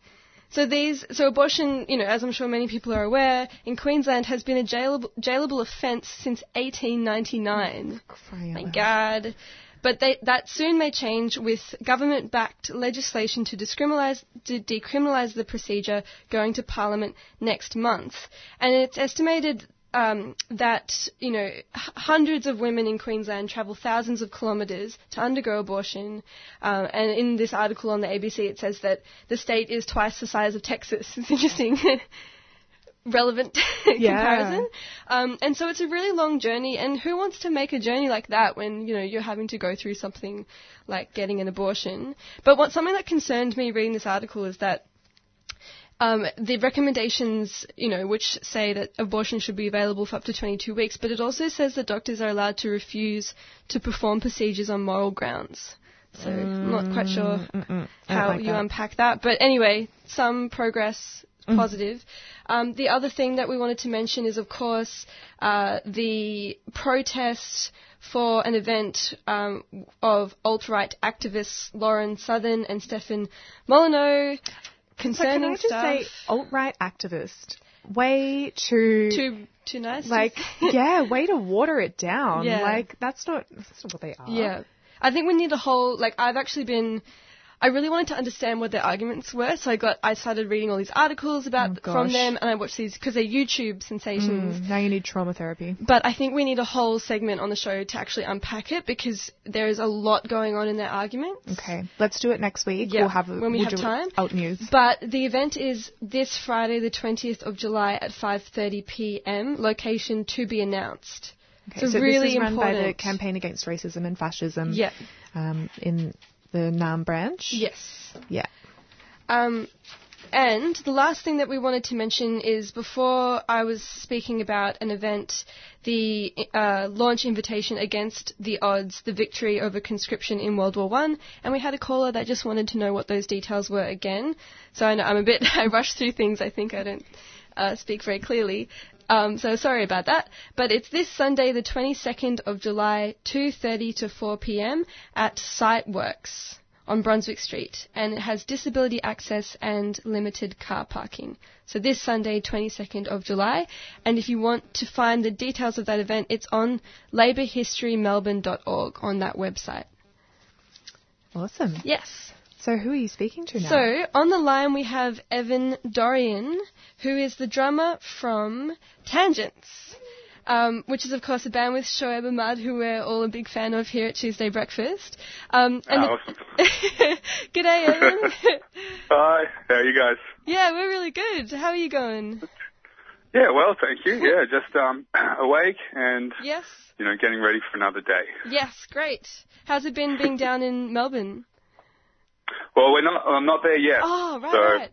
[SPEAKER 2] So these, so abortion, you know, as I'm sure many people are aware, in Queensland has been a jailable, jailable offence since 1899. Thank God. But they, that soon may change with government-backed legislation to to decriminalise the procedure going to Parliament next month. And it's estimated um, that you know h- hundreds of women in Queensland travel thousands of kilometres to undergo abortion. Uh, and in this article on the ABC, it says that the state is twice the size of Texas. It's interesting. relevant comparison. Um, and so it's a really long journey, and who wants to make a journey like that when you know you're having to go through something like getting an abortion? But what something that concerned me reading this article is that um, the recommendations, you know, which say that abortion should be available for up to 22 weeks, but it also says that doctors are allowed to refuse to perform procedures on moral grounds. So I'm not quite sure
[SPEAKER 3] Mm,
[SPEAKER 2] how
[SPEAKER 3] like
[SPEAKER 2] you
[SPEAKER 3] that.
[SPEAKER 2] unpack that. But anyway, some progress
[SPEAKER 3] Mm.
[SPEAKER 2] positive. Um, the other thing that we wanted to mention is, of course, uh, the protest for an event um, of alt-right activists Lauren Southern and Stefan Molyneux
[SPEAKER 3] So
[SPEAKER 2] concerning
[SPEAKER 3] can I just
[SPEAKER 2] stuff.
[SPEAKER 3] say, alt-right activist, way too
[SPEAKER 2] too too nice.
[SPEAKER 3] like yeah, way to water it down.
[SPEAKER 2] Yeah.
[SPEAKER 3] Like that's not that's not what they are.
[SPEAKER 2] Yeah. I think we need a whole, like, I've actually been, I really wanted to understand what their arguments were, so I got, I started reading all these articles about,
[SPEAKER 3] Oh,
[SPEAKER 2] from them, and I watched these, because they're YouTube sensations.
[SPEAKER 3] Mm, now you need trauma therapy.
[SPEAKER 2] But I think we need a whole segment on the show to actually unpack it, because there is a lot going on in their arguments.
[SPEAKER 3] Okay, let's do it next week.
[SPEAKER 2] Yeah,
[SPEAKER 3] we'll have a,
[SPEAKER 2] when we
[SPEAKER 3] we'll
[SPEAKER 2] have time.
[SPEAKER 3] Alt news.
[SPEAKER 2] But the event is this Friday, the 20th of July at 5:30 p.m. Location to be announced.
[SPEAKER 3] Okay,
[SPEAKER 2] so,
[SPEAKER 3] so
[SPEAKER 2] really
[SPEAKER 3] this is run
[SPEAKER 2] important.
[SPEAKER 3] by the Campaign Against Racism and Fascism.
[SPEAKER 2] Yeah.
[SPEAKER 3] Um, in the Naarm branch.
[SPEAKER 2] Yes.
[SPEAKER 3] Yeah.
[SPEAKER 2] Um, and the last thing that we wanted to mention is before I was speaking about an event, the uh, launch invitation against the odds, the victory over conscription in World War One, and we had a caller that just wanted to know what those details were again. So I know I'm a bit I rush through things. I think I don't uh, speak very clearly. Um, so sorry about that. But it's this Sunday, the 22nd of July, 2:30 to 4 p.m. at Siteworks on Brunswick Street, and it has disability access and limited car parking. So this Sunday, 22nd of July, and if you want to find the details of that event, it's on labourhistorymelbourne.org on that website.
[SPEAKER 3] Awesome.
[SPEAKER 2] Yes.
[SPEAKER 3] So who are you speaking to now?
[SPEAKER 2] So on the line we have Evan Dorrian, who is the drummer from Tangents. Um, which is of course a band with Shoeb Ahmad, who we're all a big fan of here at Tuesday Breakfast. Um, and
[SPEAKER 26] Ah, awesome.
[SPEAKER 2] G'day, Evan.
[SPEAKER 26] Hi, how are you guys?
[SPEAKER 2] yeah, we're really good. How are you going?
[SPEAKER 26] Yeah, well, thank you. Yeah, just um, awake and
[SPEAKER 2] Yes.
[SPEAKER 26] you know getting ready for another day.
[SPEAKER 2] Yes, great. How's it been being down in Melbourne?
[SPEAKER 26] Well, we're not. I'm not there yet.
[SPEAKER 2] Oh, right,
[SPEAKER 26] so,
[SPEAKER 2] right.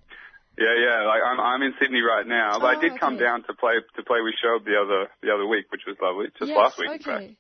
[SPEAKER 26] Yeah, yeah. Like I'm, I'm in Sydney right now, but I
[SPEAKER 2] Oh,
[SPEAKER 26] did come
[SPEAKER 2] okay.
[SPEAKER 26] down to play to play with Shob the other the other week, which was lovely. Just
[SPEAKER 2] yes,
[SPEAKER 26] last week, in
[SPEAKER 2] okay.
[SPEAKER 26] fact.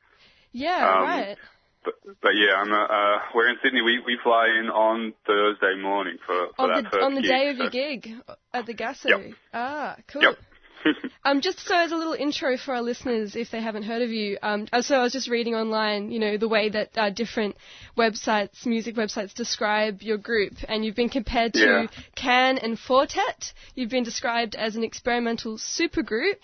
[SPEAKER 2] Yeah,
[SPEAKER 26] Um,
[SPEAKER 2] right.
[SPEAKER 26] But but yeah, I'm. Uh, uh, we're in Sydney. We we fly in on Thursday morning for for
[SPEAKER 2] On
[SPEAKER 26] that
[SPEAKER 2] the
[SPEAKER 26] first
[SPEAKER 2] on the
[SPEAKER 26] gig,
[SPEAKER 2] day of
[SPEAKER 26] so-
[SPEAKER 2] your gig at the Gasso.
[SPEAKER 26] Yep.
[SPEAKER 2] Ah, cool.
[SPEAKER 26] Yep.
[SPEAKER 2] Um, just so as a little intro for our listeners, if they haven't heard of you, um, uh, so I was just reading online, you know, the way that uh, different websites, music websites, describe your group, and you've been compared to
[SPEAKER 26] Yeah.
[SPEAKER 2] Can and Four Tet. You've been described as an experimental supergroup,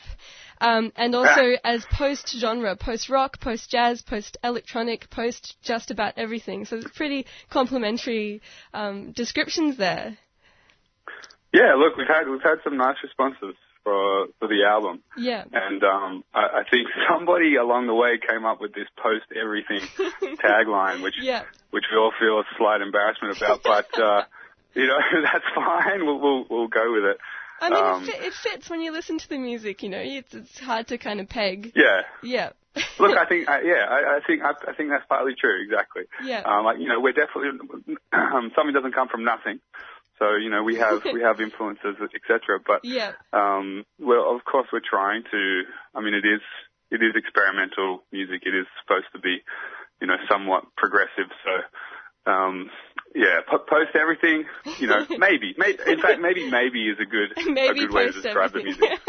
[SPEAKER 2] um, and also as post-genre, post-rock, post-jazz, post-electronic, post just about everything. So it's pretty complimentary um, descriptions there.
[SPEAKER 26] Yeah, look, we've had we've had some nice responses for for the album.
[SPEAKER 2] Yeah.
[SPEAKER 26] And um, I, I think somebody along the way came up with this post everything tagline, which
[SPEAKER 2] Yeah.
[SPEAKER 26] which we all feel a slight embarrassment about, but uh, you know that's fine. We'll we'll, we'll go with it.
[SPEAKER 2] I mean,
[SPEAKER 26] Um,
[SPEAKER 2] it, fit, it fits when you listen to the music. You know, it's, it's hard to kind of peg.
[SPEAKER 26] yeah.
[SPEAKER 2] Yeah.
[SPEAKER 26] Look, I think, uh, yeah, I, I think, I, I think that's partly true. Exactly.
[SPEAKER 2] Yeah.
[SPEAKER 26] Um, like you know, we're definitely um, something doesn't come from nothing. So you know, we have we have influences, etc. But
[SPEAKER 2] Yeah.
[SPEAKER 26] um, well, of course, we're trying to. I mean, it is it is experimental music. It is supposed to be, you know, somewhat progressive. So, um, yeah, po- post everything. You know, maybe, may in fact, maybe maybe is a good
[SPEAKER 2] Maybe
[SPEAKER 26] a good way to describe the music.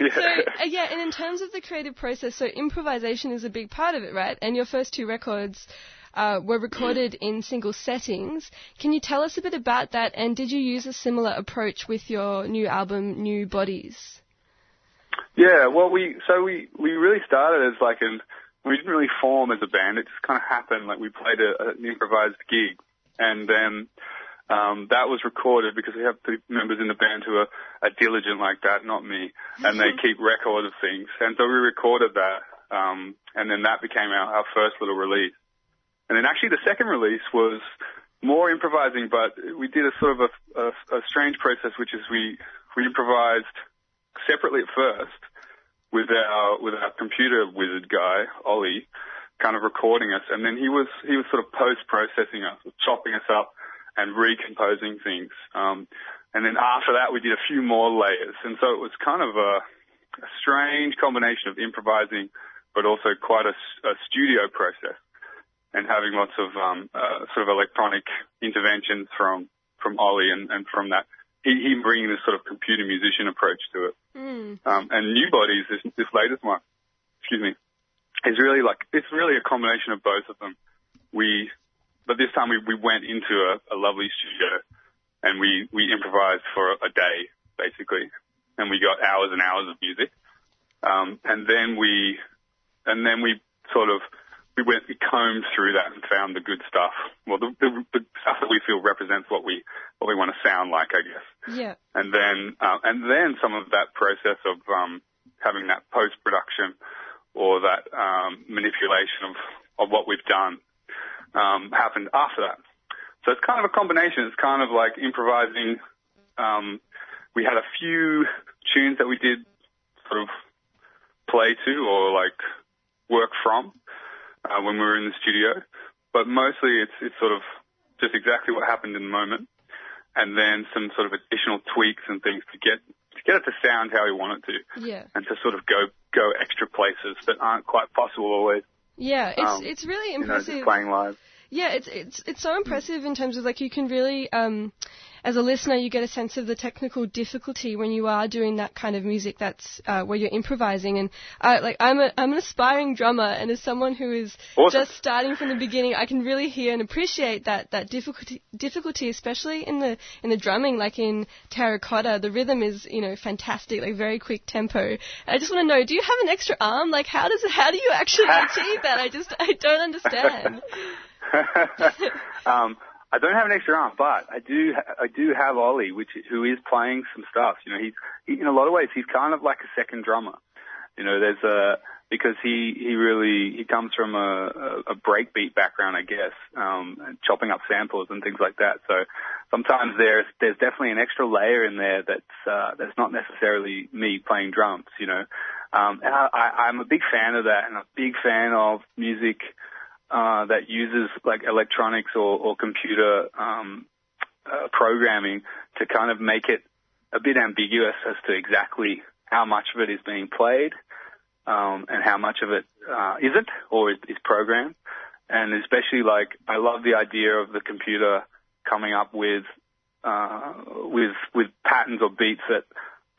[SPEAKER 26] Yeah.
[SPEAKER 2] So uh, yeah, and in terms of the creative process, so improvisation is a big part of it, right? And your first two records uh, were recorded in single settings. Can you tell us a bit about that? And did you use a similar approach with your new album, New Bodies?
[SPEAKER 26] Yeah, well, we so we we really started as like an we didn't really form as a band. It just kind of happened. Like we played a, an improvised gig, and then um, that was recorded because we have the members in the band who are, are diligent like that, not me, and they keep record of things. And so we recorded that, um, and then that became our, our first little release. And then actually the second release was more improvising, but we did a sort of a, a, a strange process, which is we we improvised separately at first with our with our computer wizard guy Ollie, kind of recording us, and then he was he was sort of post processing us, chopping us up, and recomposing things. Um, and then after that we did a few more layers, and so it was kind of a, a strange combination of improvising, but also quite a, a studio process, and having lots of um, uh, sort of electronic interventions from from Ollie and, and from that he, he bringing this sort of computer musician approach to it.
[SPEAKER 2] Mm.
[SPEAKER 26] Um, and New Bodies, this, this latest one, excuse me, is really like, it's really a combination of both of them. We, but this time we, we went into a, a lovely studio and we, we improvised for a day, basically. And we got hours and hours of music. Um, and then we, and then we sort of, we went, we combed through that and found the good stuff. Well, the, the, the stuff that we feel represents what we, what we want to sound like, I guess.
[SPEAKER 2] Yeah.
[SPEAKER 26] And then, uh, and then some of that process of, um, having that post-production or that, um, manipulation of, of what we've done, um, happened after that. So it's kind of a combination. It's kind of like improvising. Um, we had a few tunes that we did sort of play to or like work from uh, when we were in the studio, but mostly it's it's sort of just exactly what happened in the moment, and then some sort of additional tweaks and things to get to get it to sound how we want it to,
[SPEAKER 2] Yeah.
[SPEAKER 26] and to sort of go go extra places that aren't quite possible always.
[SPEAKER 2] Yeah, it's
[SPEAKER 26] Um,
[SPEAKER 2] it's really
[SPEAKER 26] You know,
[SPEAKER 2] impressive.
[SPEAKER 26] playing live.
[SPEAKER 2] Yeah, it's it's it's so impressive in terms of like you can really, um, as a listener, you get a sense of the technical difficulty when you are doing that kind of music. That's uh, where you're improvising, and uh, like I'm a I'm an aspiring drummer, and as someone who is
[SPEAKER 26] Awesome.
[SPEAKER 2] just starting from the beginning, I can really hear and appreciate that that difficulty difficulty, especially in the in the drumming, like in Terracotta, the rhythm is you know fantastic, like very quick tempo. I just want to know, do you have an extra arm? Like how does how do you actually achieve that? I just I don't understand.
[SPEAKER 26] um, I don't have an extra arm, but I do. I do have Ollie, which who is playing some stuff. You know, he's he, in a lot of ways he's kind of like a second drummer. You know, there's a because he he really he comes from a a, a breakbeat background, I guess, um, chopping up samples and things like that. So sometimes there's there's definitely an extra layer in there that's uh, that's not necessarily me playing drums. You know, um, and I, I, I'm a big fan of that, and a big fan of music uh, that uses like electronics or, or computer um, uh, programming to kind of make it a bit ambiguous as to exactly how much of it is being played um, and how much of it uh, isn't or is, is programmed. And especially like I love the idea of the computer coming up with uh, with with patterns or beats that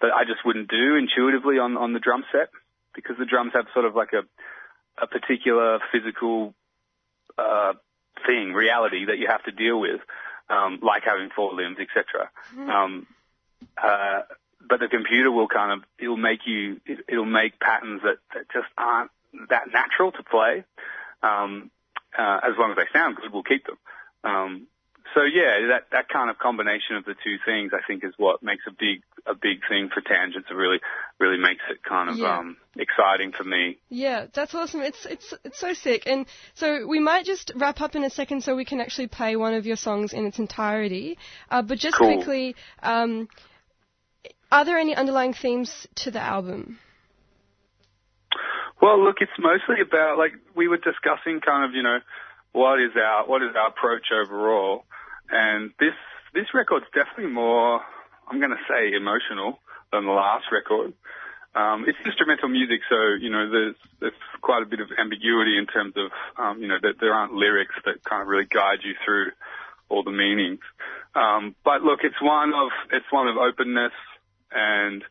[SPEAKER 26] that I just wouldn't do intuitively on on the drum set because the drums have sort of like a a particular physical uh, thing, reality that you have to deal with, um, like having four limbs, etc. Um, uh, but the computer will kind of it'll make you it, it'll make patterns that, that just aren't that natural to play. Um, uh, as long as they sound good, we'll keep them. Um, so yeah, that that kind of combination of the two things, I think, is what makes a big a big thing for tangents. It really really makes it kind of
[SPEAKER 2] Yeah.
[SPEAKER 26] um, exciting for me.
[SPEAKER 2] Yeah, that's awesome. It's it's it's so sick. And so we might just wrap up in a second so we can actually play one of your songs in its entirety. Uh, but just
[SPEAKER 26] Cool.
[SPEAKER 2] quickly, um, are there any underlying themes to the album?
[SPEAKER 26] Well, look, it's mostly about like we were discussing, kind of, you know, what is our what is our approach overall, and this this record's definitely more, I'm going to say, emotional than the last record. Um, it's instrumental music, so you know there's there's quite a bit of ambiguity in terms of um, you know that there aren't lyrics that kind of really guide you through all the meanings. Um, but look, it's one of it's one of openness and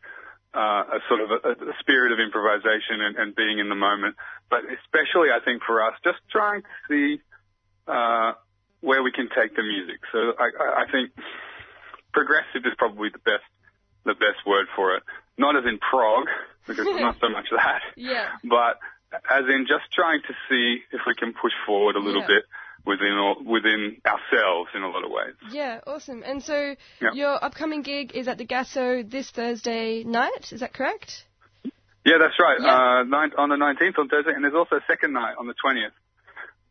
[SPEAKER 26] uh, a sort of a, a spirit of improvisation and, and being in the moment. But especially, I think for us, just trying to see uh, where we can take the music. So I, I- think progressive is probably the best the best word for it. Not as in prog, because it's not so much that,
[SPEAKER 2] Yeah.
[SPEAKER 26] but as in just trying to see if we can push forward a little
[SPEAKER 2] Yeah.
[SPEAKER 26] bit within all, within ourselves in a lot of ways.
[SPEAKER 2] Yeah, awesome. And so
[SPEAKER 26] Yeah.
[SPEAKER 2] your upcoming gig is at the Gasso this Thursday night. Is that correct?
[SPEAKER 26] Yeah, that's right.
[SPEAKER 2] Yeah.
[SPEAKER 26] Uh, nine, on the 19th on Thursday, and there's also a second night on the 20th.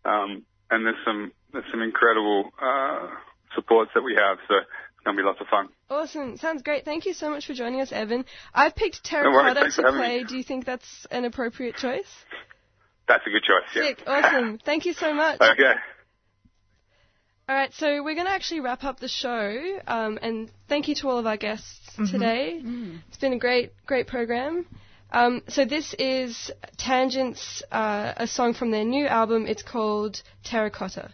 [SPEAKER 26] Um, and there's some there's some incredible uh, supports that we have, so it's gonna be lots of fun.
[SPEAKER 2] Awesome. Sounds great. Thank you so much for joining us, Evan. I've picked
[SPEAKER 26] No.
[SPEAKER 2] Terracotta
[SPEAKER 26] Thanks
[SPEAKER 2] to play.
[SPEAKER 26] me.
[SPEAKER 2] Do you think that's an appropriate choice?
[SPEAKER 26] That's a good choice. Yeah.
[SPEAKER 2] Sick. Awesome. Thank you so much.
[SPEAKER 26] Okay.
[SPEAKER 2] All right, so we're going to actually wrap up the show, um, and thank you to all of our guests
[SPEAKER 3] Mhm.
[SPEAKER 2] today. It's been a great, great program. Um, so this is Tangents, uh, a song from their new album. It's called Terracotta.